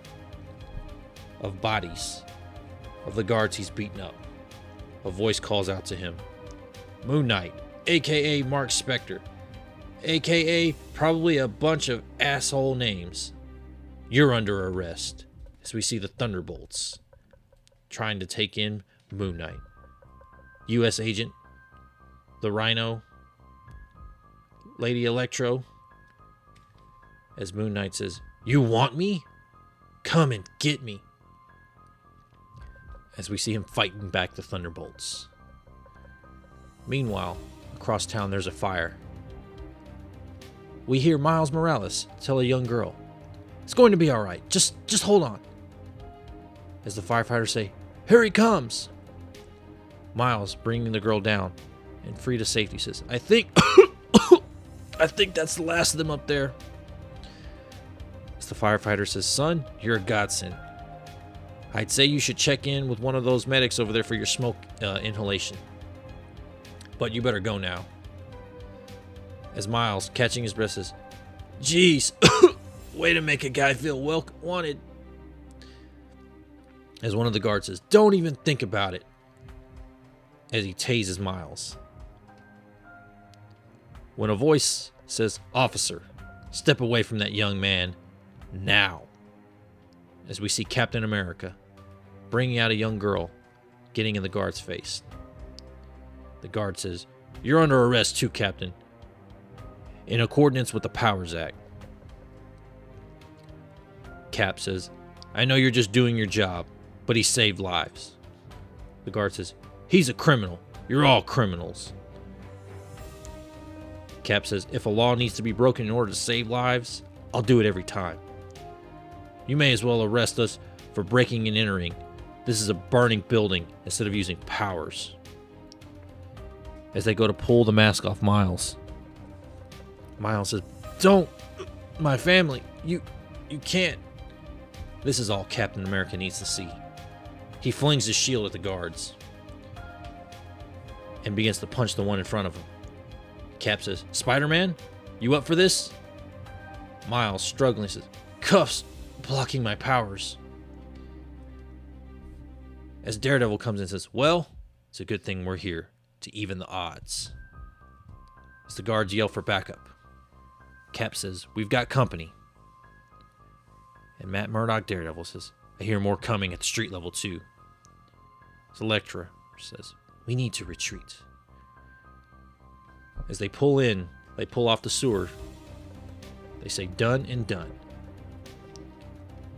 of bodies, of the guards he's beaten up. A voice calls out to him Moon Knight, aka Mark Spector, aka probably a bunch of asshole names. You're under arrest as we see the Thunderbolts trying to take in Moon Knight. U.S. Agent, the Rhino, Lady Electro. As Moon Knight says, You want me? Come and get me. As we see him fighting back the Thunderbolts. Meanwhile, across town there's a fire. We hear Miles Morales tell a young girl, "It's going to be all right. Just just hold on." As the firefighters say, "Here he comes." Miles bringing the girl down and free to safety says, "I think [coughs] I think that's the last of them up there." As the firefighter says, "Son, you're a godsend. I'd say you should check in with one of those medics over there for your smoke uh, inhalation." But you better go now. As Miles, catching his breath, says, Jeez, [coughs] way to make a guy feel well wanted. As one of the guards says, Don't even think about it. As he tases Miles. When a voice says, Officer, step away from that young man now. As we see Captain America bringing out a young girl, getting in the guard's face. The guard says, You're under arrest too, Captain. In accordance with the Powers Act. Cap says, I know you're just doing your job, but he saved lives. The guard says, He's a criminal. You're all criminals. Cap says, If a law needs to be broken in order to save lives, I'll do it every time. You may as well arrest us for breaking and entering. This is a burning building instead of using powers as they go to pull the mask off Miles. Miles says, "Don't, my family. You, you can't." This is all Captain America needs to see. He flings his shield at the guards and begins to punch the one in front of him. Cap says, "Spider-Man, you up for this?" Miles, struggling, says, "Cuffs blocking my powers." As Daredevil comes in and says, Well, it's a good thing we're here to even the odds. As the guards yell for backup, Cap says, We've got company. And Matt Murdock Daredevil says, I hear more coming at the street level too. As Elektra says, We need to retreat. As they pull in, they pull off the sewer. They say, Done and done.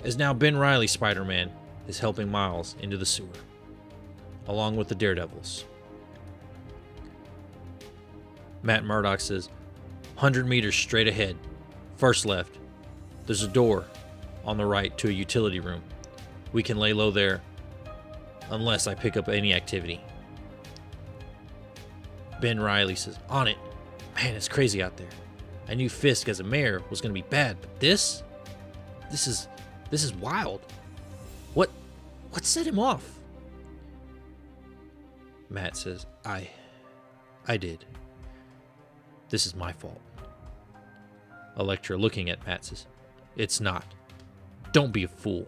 As now Ben Reilly Spider Man is helping Miles into the sewer, along with the Daredevils. Matt Murdock says, 100 meters straight ahead, first left. There's a door on the right to a utility room. We can lay low there unless I pick up any activity. Ben Reilly says, On it. Man, it's crazy out there. I knew Fisk as a mayor was going to be bad, but this? This is. This is wild. What. What set him off? Matt says, I. I did. This is my fault. Elektra, looking at Matt, says, It's not. Don't be a fool.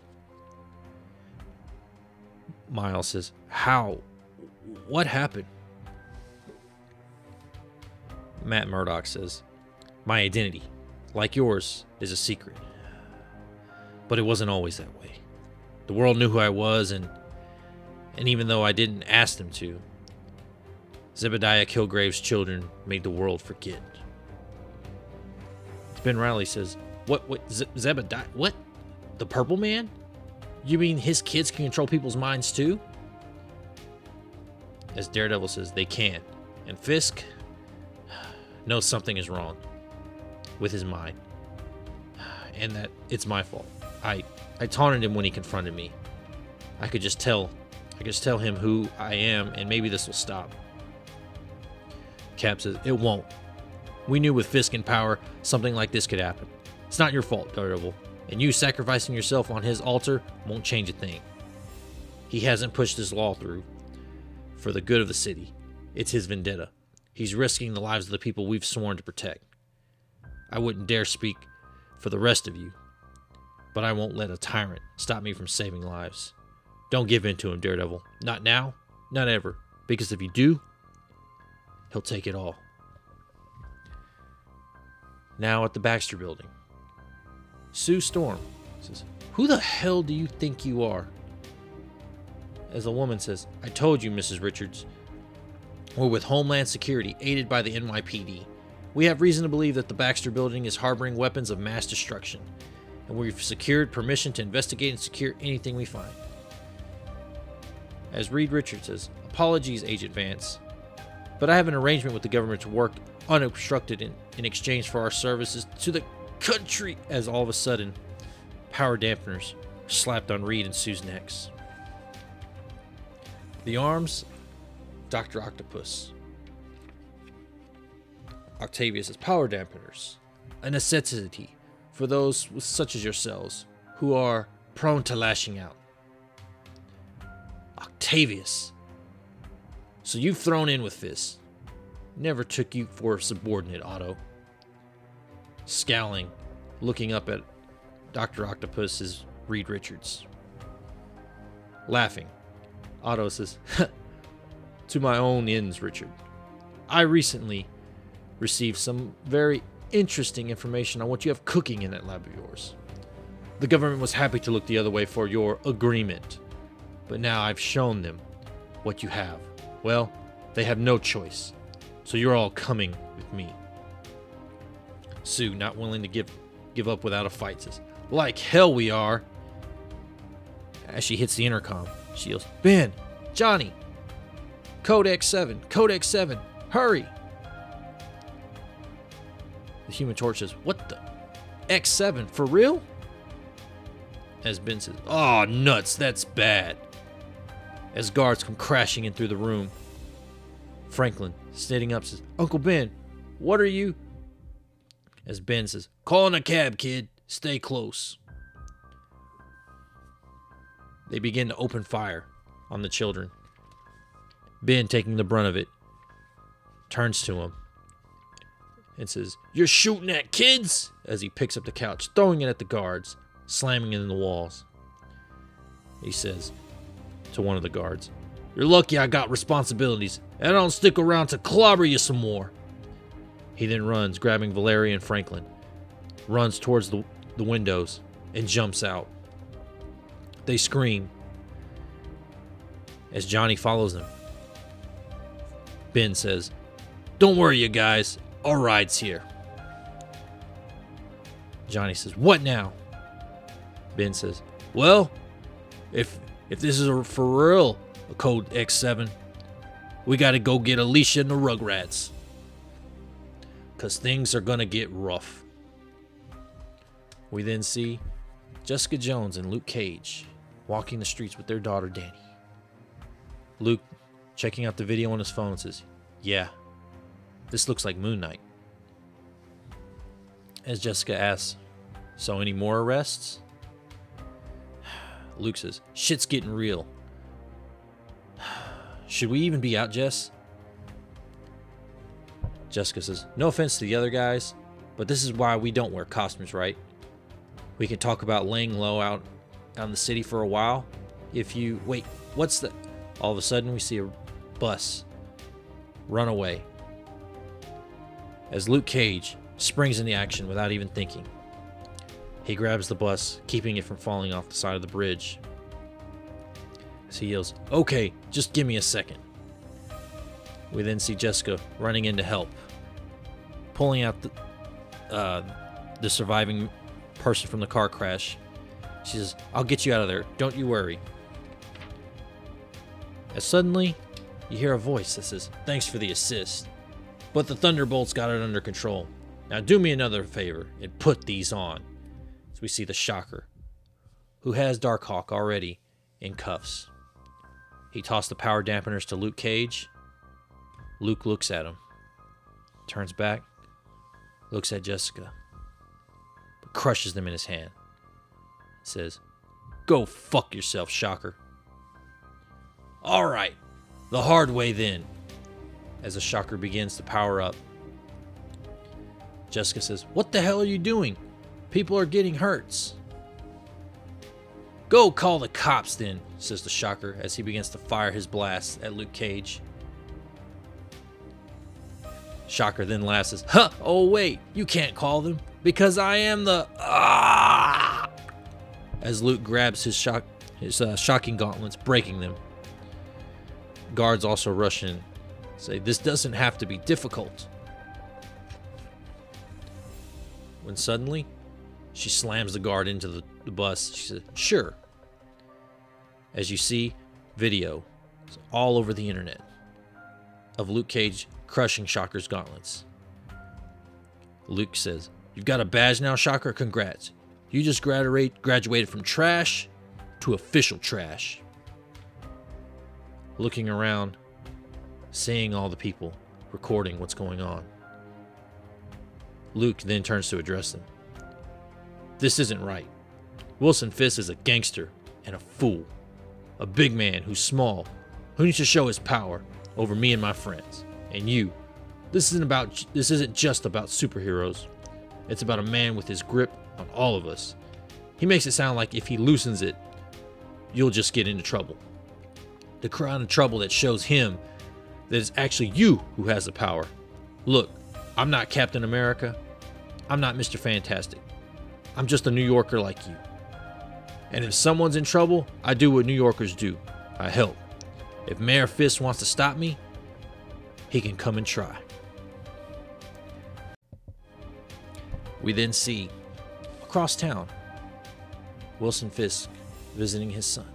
Miles says, How? What happened? Matt Murdock says, My identity, like yours, is a secret. But it wasn't always that way. The world knew who I was, and and even though I didn't ask them to, Zebediah Kilgrave's children made the world forget. Ben Reilly says, "What? What? Z- Zebediah? What? The Purple Man? You mean his kids can control people's minds too?" As Daredevil says, "They can," and Fisk knows something is wrong with his mind, and that it's my fault. I I taunted him when he confronted me. I could just tell, I could just tell him who I am, and maybe this will stop. Cap says, It won't. We knew with Fisk in power, something like this could happen. It's not your fault, Daredevil, and you sacrificing yourself on his altar won't change a thing. He hasn't pushed his law through for the good of the city. It's his vendetta. He's risking the lives of the people we've sworn to protect. I wouldn't dare speak for the rest of you, but I won't let a tyrant stop me from saving lives. Don't give in to him, Daredevil. Not now, not ever, because if you do, he'll take it all. Now at the Baxter building. Sue Storm says, Who the hell do you think you are? As a woman says, I told you, Mrs. Richards. We're with Homeland Security, aided by the NYPD. We have reason to believe that the Baxter building is harboring weapons of mass destruction, and we've secured permission to investigate and secure anything we find. As Reed Richards says, Apologies, Agent Vance, but I have an arrangement with the government to work unobstructed in, in exchange for our services to the country. As all of a sudden, power dampeners slapped on Reed and Sue's necks. The arms, Dr. Octopus. Octavius power dampeners, a necessity for those such as yourselves who are prone to lashing out. Octavius. So you've thrown in with this. Never took you for a subordinate, Otto. Scowling, looking up at Dr. Octopus is Reed Richards. Laughing, Otto says, To my own ends, Richard. I recently received some very interesting information on what you have cooking in that lab of yours. The government was happy to look the other way for your agreement, but now I've shown them what you have. Well, they have no choice, so you're all coming with me. Sue, not willing to give give up without a fight, says, Like hell we are. As she hits the intercom, she yells, Ben, Johnny, Codex 7, Codex 7, hurry! The human torch says, What the? X7, for real? As Ben says, Oh, nuts, that's bad. As guards come crashing in through the room, Franklin, standing up, says, Uncle Ben, what are you? As Ben says, Calling a cab, kid. Stay close. They begin to open fire on the children. Ben, taking the brunt of it, turns to him and says, You're shooting at kids? As he picks up the couch, throwing it at the guards, slamming it in the walls. He says to one of the guards, You're lucky I got responsibilities, and I don't stick around to clobber you some more. He then runs, grabbing Valeria and Franklin, runs towards the, the windows, and jumps out. They scream as Johnny follows them. Ben says, Don't worry, you guys. Our ride's here. Johnny says, What now? Ben says, Well, if if this is a, for real a code X7, we gotta go get Alicia and the Rugrats. Cause things are gonna get rough. We then see Jessica Jones and Luke Cage walking the streets with their daughter Dani. Luke, checking out the video on his phone, says, Yeah, this looks like Moon Knight. As Jessica asks, So any more arrests? Luke says, Shit's getting real. [sighs] Should we even be out, Jess? Jessica says, No offense to the other guys, but this is why we don't wear costumes, right? We can talk about laying low out on the city for a while. If you wait, what's the? All of a sudden, we see a bus run away as Luke Cage springs into action without even thinking. He grabs the bus, keeping it from falling off the side of the bridge. As he yells, Okay, just give me a second. We then see Jessica running in to help, pulling out the, uh, the surviving person from the car crash. She says, I'll get you out of there. Don't you worry. As suddenly, you hear a voice that says, Thanks for the assist. But the Thunderbolts got it under control. Now do me another favor and put these on. As we see the Shocker, who has Darkhawk already in cuffs. He tossed the power dampeners to Luke Cage. Luke looks at him, turns back, looks at Jessica, but crushes them in his hand. Says, Go fuck yourself, Shocker. All right, the hard way then. As the shocker begins to power up, Jessica says, What the hell are you doing? People are getting hurts. Go call the cops then, says the shocker as he begins to fire his blast at Luke Cage. Shocker then laughs, says, Huh, oh wait, you can't call them because I am the. Ah! As Luke grabs his shock, his uh, shocking gauntlets, breaking them. Guards also rush in, say, This doesn't have to be difficult. When suddenly, she slams the guard into the, the bus. She says, Sure. As you see, video is all over the internet of Luke Cage crushing Shocker's gauntlets. Luke says, You've got a badge now, Shocker? Congrats. You just graduate, graduated from trash to official trash looking around, seeing all the people, recording what's going on. Luke then turns to address them. This isn't right. Wilson Fisk is a gangster and a fool, a big man who's small, who needs to show his power over me and my friends. And you, this isn't about this isn't just about superheroes. It's about a man with his grip on all of us. He makes it sound like if he loosens it, you'll just get into trouble the crown of trouble that shows him that it's actually you who has the power. Look, I'm not Captain America. I'm not Mr. Fantastic. I'm just a New Yorker like you. And if someone's in trouble, I do what New Yorkers do I help. If Mayor Fisk wants to stop me, he can come and try. We then see, across town, Wilson Fisk visiting his son.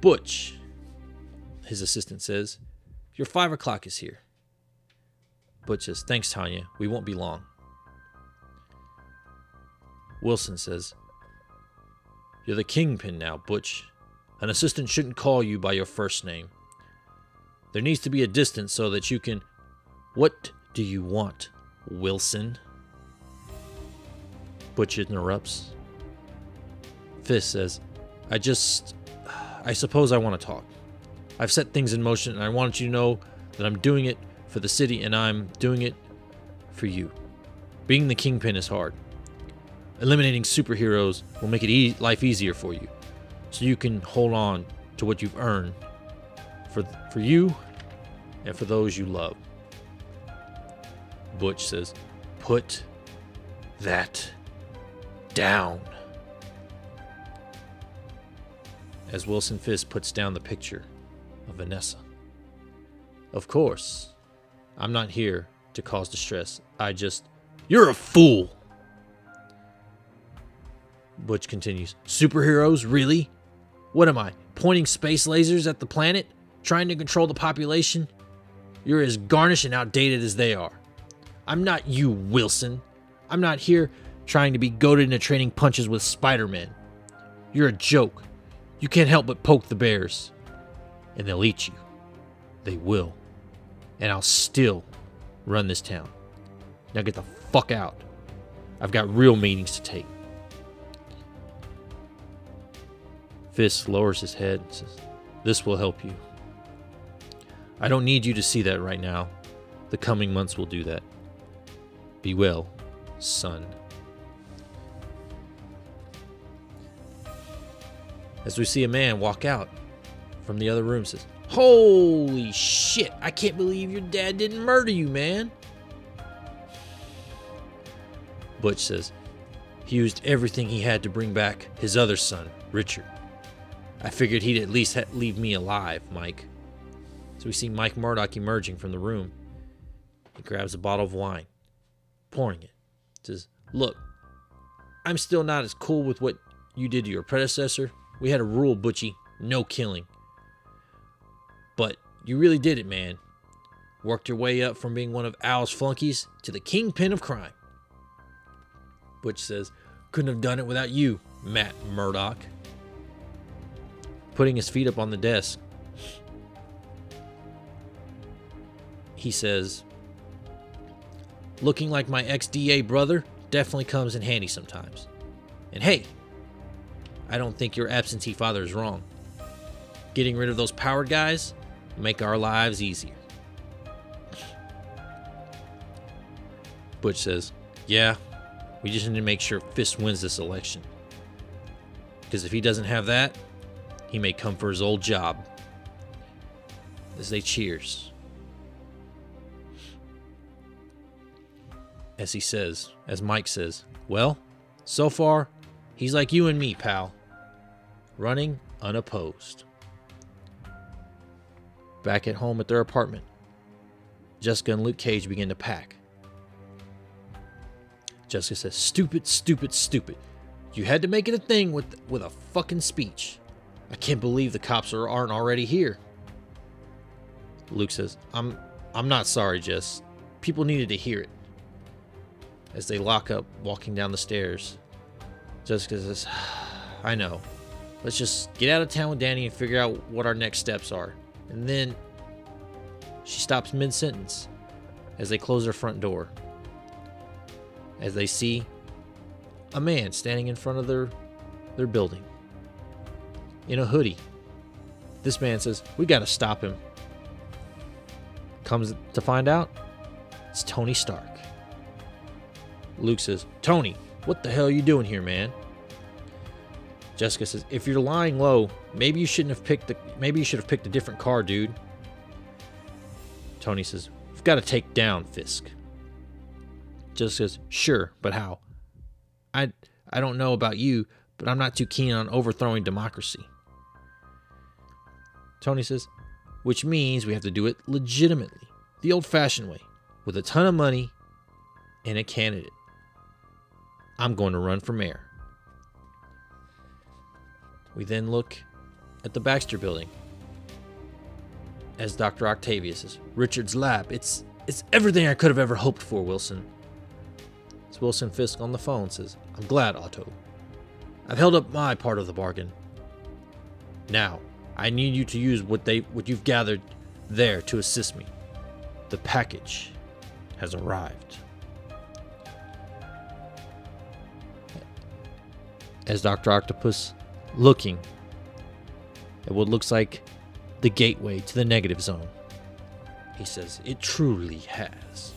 Butch, his assistant says, Your five o'clock is here. Butch says, Thanks, Tanya. We won't be long. Wilson says, You're the kingpin now, Butch. An assistant shouldn't call you by your first name. There needs to be a distance so that you can. What do you want, Wilson? Butch interrupts. Fisk says, I just. I suppose I want to talk. I've set things in motion and I want you to know that I'm doing it for the city and I'm doing it for you. Being the kingpin is hard. Eliminating superheroes will make it e- life easier for you so you can hold on to what you've earned for for you and for those you love. Butch says, "Put that down." as Wilson Fisk puts down the picture of Vanessa. Of course, I'm not here to cause distress. I just. You're a fool! Butch continues. Superheroes? Really? What am I? Pointing space lasers at the planet? Trying to control the population? You're as garnish and outdated as they are. I'm not you, Wilson. I'm not here trying to be goaded into trading punches with Spider Man. You're a joke. You can't help but poke the bears, and they'll eat you. They will. And I'll still run this town. Now get the fuck out. I've got real meetings to take. Fisk lowers his head and says, This will help you. I don't need you to see that right now. The coming months will do that. Be well, son. As we see a man walk out from the other room, says, Holy shit, I can't believe your dad didn't murder you, man. Butch says, He used everything he had to bring back his other son, Richard. I figured he'd at least leave me alive, Mike. So we see Mike Murdock emerging from the room. He grabs a bottle of wine, pouring it. Says, Look, I'm still not as cool with what you did to your predecessor. We had a rule, Butchie no killing. But you really did it, man. Worked your way up from being one of Al's flunkies to the kingpin of crime. Butch says, Couldn't have done it without you, Matt Murdock. Putting his feet up on the desk, he says, Looking like my ex DA brother definitely comes in handy sometimes. And hey, I don't think your absentee father is wrong. Getting rid of those powered guys make our lives easier. Butch says, Yeah, we just need to make sure Fisk wins this election. Because if he doesn't have that, he may come for his old job. As they cheers. As he says, as Mike says, Well, so far, he's like you and me, pal. Running unopposed. Back at home at their apartment, Jessica and Luke Cage begin to pack. Jessica says, Stupid, stupid, stupid. You had to make it a thing with with a fucking speech. I can't believe the cops are, aren't already here. Luke says, I'm I'm not sorry, Jess. People needed to hear it. As they lock up, walking down the stairs, Jessica says, [sighs] I know. Let's just get out of town with Danny and figure out what our next steps are. And then she stops mid sentence as they close their front door. As they see a man standing in front of their their building in a hoodie. This man says, "We got to stop him." Comes to find out, it's Tony Stark. Luke says, "Tony, what the hell are you doing here, man?" Jessica says, "If you're lying low, maybe you shouldn't have picked the maybe you should have picked a different car, dude." Tony says, "We've got to take down Fisk." Jessica says, "Sure, but how?" I I don't know about you, but I'm not too keen on overthrowing democracy. Tony says, "Which means we have to do it legitimately, the old-fashioned way, with a ton of money and a candidate. I'm going to run for mayor." We then look at the Baxter building. As Dr. Octavius says, Richard's lab, it's it's everything I could have ever hoped for, Wilson. It's Wilson Fisk on the phone says, I'm glad, Otto. I've held up my part of the bargain. Now, I need you to use what they what you've gathered there to assist me. The package has arrived. As Dr. Octopus looking at what looks like the gateway to the negative zone. He says, It truly has.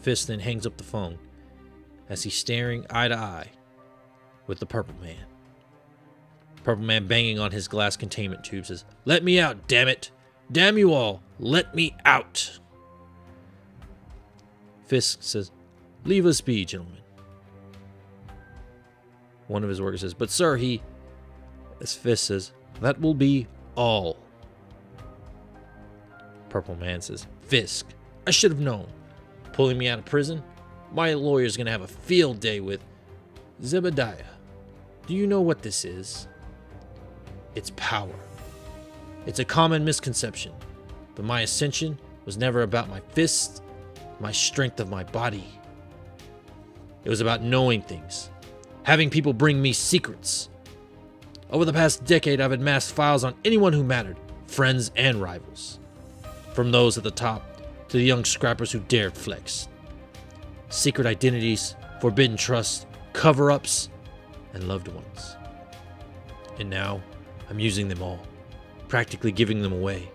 Fisk then hangs up the phone as he's staring eye to eye with the Purple Man. Purple Man banging on his glass containment tube says, Let me out, damn it! Damn you all! Let me out! Fisk says, Leave us be, gentlemen. One of his workers says, But sir, he. As Fisk says, That will be all. Purple Man says, Fisk, I should have known. Pulling me out of prison? My lawyer's gonna have a field day with Zebediah. Do you know what this is? It's power. It's a common misconception, but my ascension was never about my fists, my strength of my body. It was about knowing things, having people bring me secrets. Over the past decade, I've amassed files on anyone who mattered, friends and rivals. From those at the top to the young scrappers who dared flex. Secret identities, forbidden trust, cover ups, and loved ones. And now, I'm using them all, practically giving them away.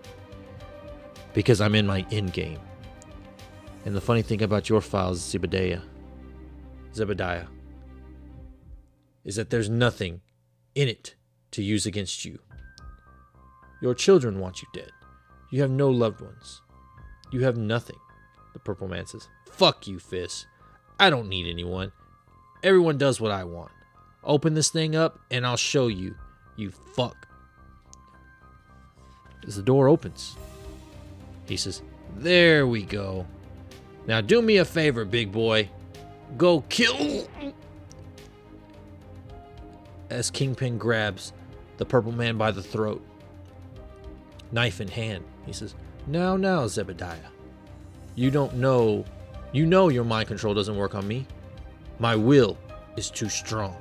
Because I'm in my end game. And the funny thing about your files, Zebediah, Zebediah, is that there's nothing in it to use against you. Your children want you dead. You have no loved ones. You have nothing. The purple man says, Fuck you, Fisk. I don't need anyone. Everyone does what I want. Open this thing up and I'll show you, you fuck. As the door opens, he says, There we go. Now do me a favor, big boy. Go kill. As Kingpin grabs the purple man by the throat, knife in hand, he says, Now, now, Zebediah. You don't know. You know your mind control doesn't work on me. My will is too strong.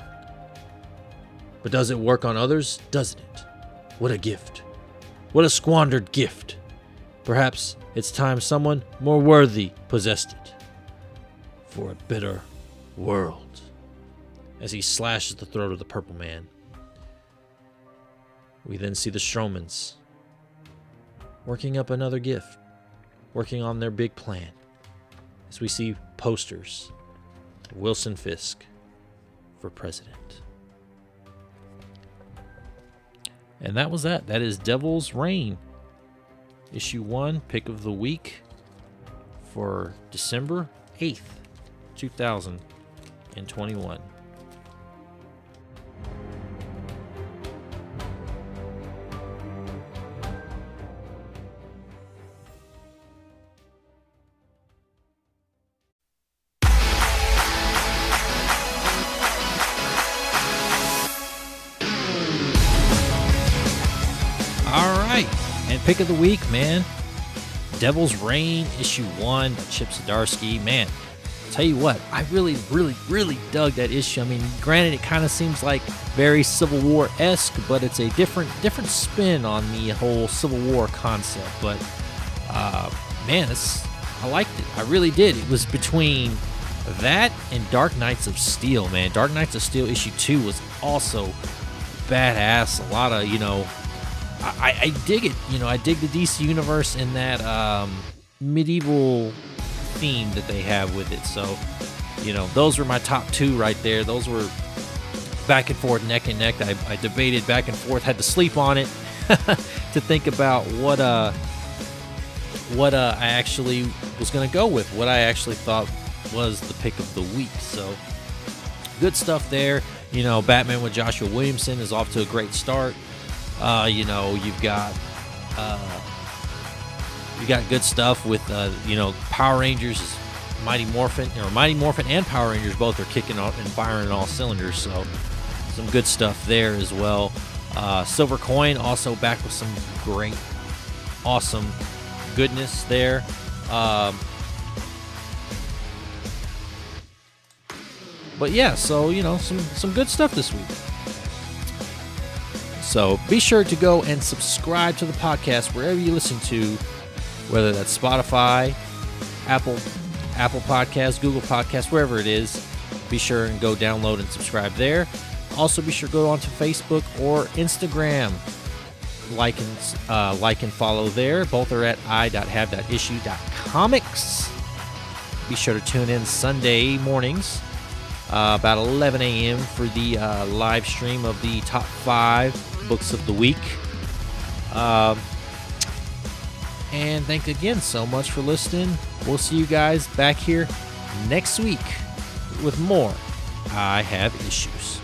But does it work on others? Doesn't it? What a gift. What a squandered gift. Perhaps it's time someone more worthy possessed it. For a better world. As he slashes the throat of the purple man. We then see the Stromwyns working up another gift, working on their big plan. As we see posters Wilson Fisk for president. And that was that. That is Devil's Reign. Issue 1, pick of the week for December 8th, 2021. Pick of the week, man. Devil's Reign, issue one, Chip Zdarsky. Man, I'll tell you what, I really, really, really dug that issue. I mean, granted, it kind of seems like very Civil War esque, but it's a different, different spin on the whole Civil War concept. But uh, man, it's I liked it. I really did. It was between that and Dark Knights of Steel, man. Dark Knights of Steel issue two was also badass. A lot of you know I, I dig it. You know, I dig the DC universe in that um, medieval theme that they have with it. So, you know, those were my top two right there. Those were back and forth, neck and neck. I, I debated back and forth, had to sleep on it [laughs] to think about what uh what uh I actually was gonna go with, what I actually thought was the pick of the week. So good stuff there. You know, Batman with Joshua Williamson is off to a great start. Uh, you know, you've got uh, you got good stuff with uh, you know Power Rangers, Mighty Morphin, or Mighty Morphin and Power Rangers both are kicking out and firing all cylinders. So some good stuff there as well. Uh, Silver Coin also back with some great, awesome goodness there. Um, but yeah, so you know some some good stuff this week. So be sure to go and subscribe to the podcast wherever you listen to, whether that's Spotify, Apple, Apple Podcasts, Google Podcasts, wherever it is. Be sure and go download and subscribe there. Also, be sure to go onto Facebook or Instagram. Like and uh, like and follow there. Both are at i.have.issue.comics. Be sure to tune in Sunday mornings uh, about 11 a.m. for the uh, live stream of the top five books of the week. Um, and thank again so much for listening. We'll see you guys back here next week with more I Have Issues.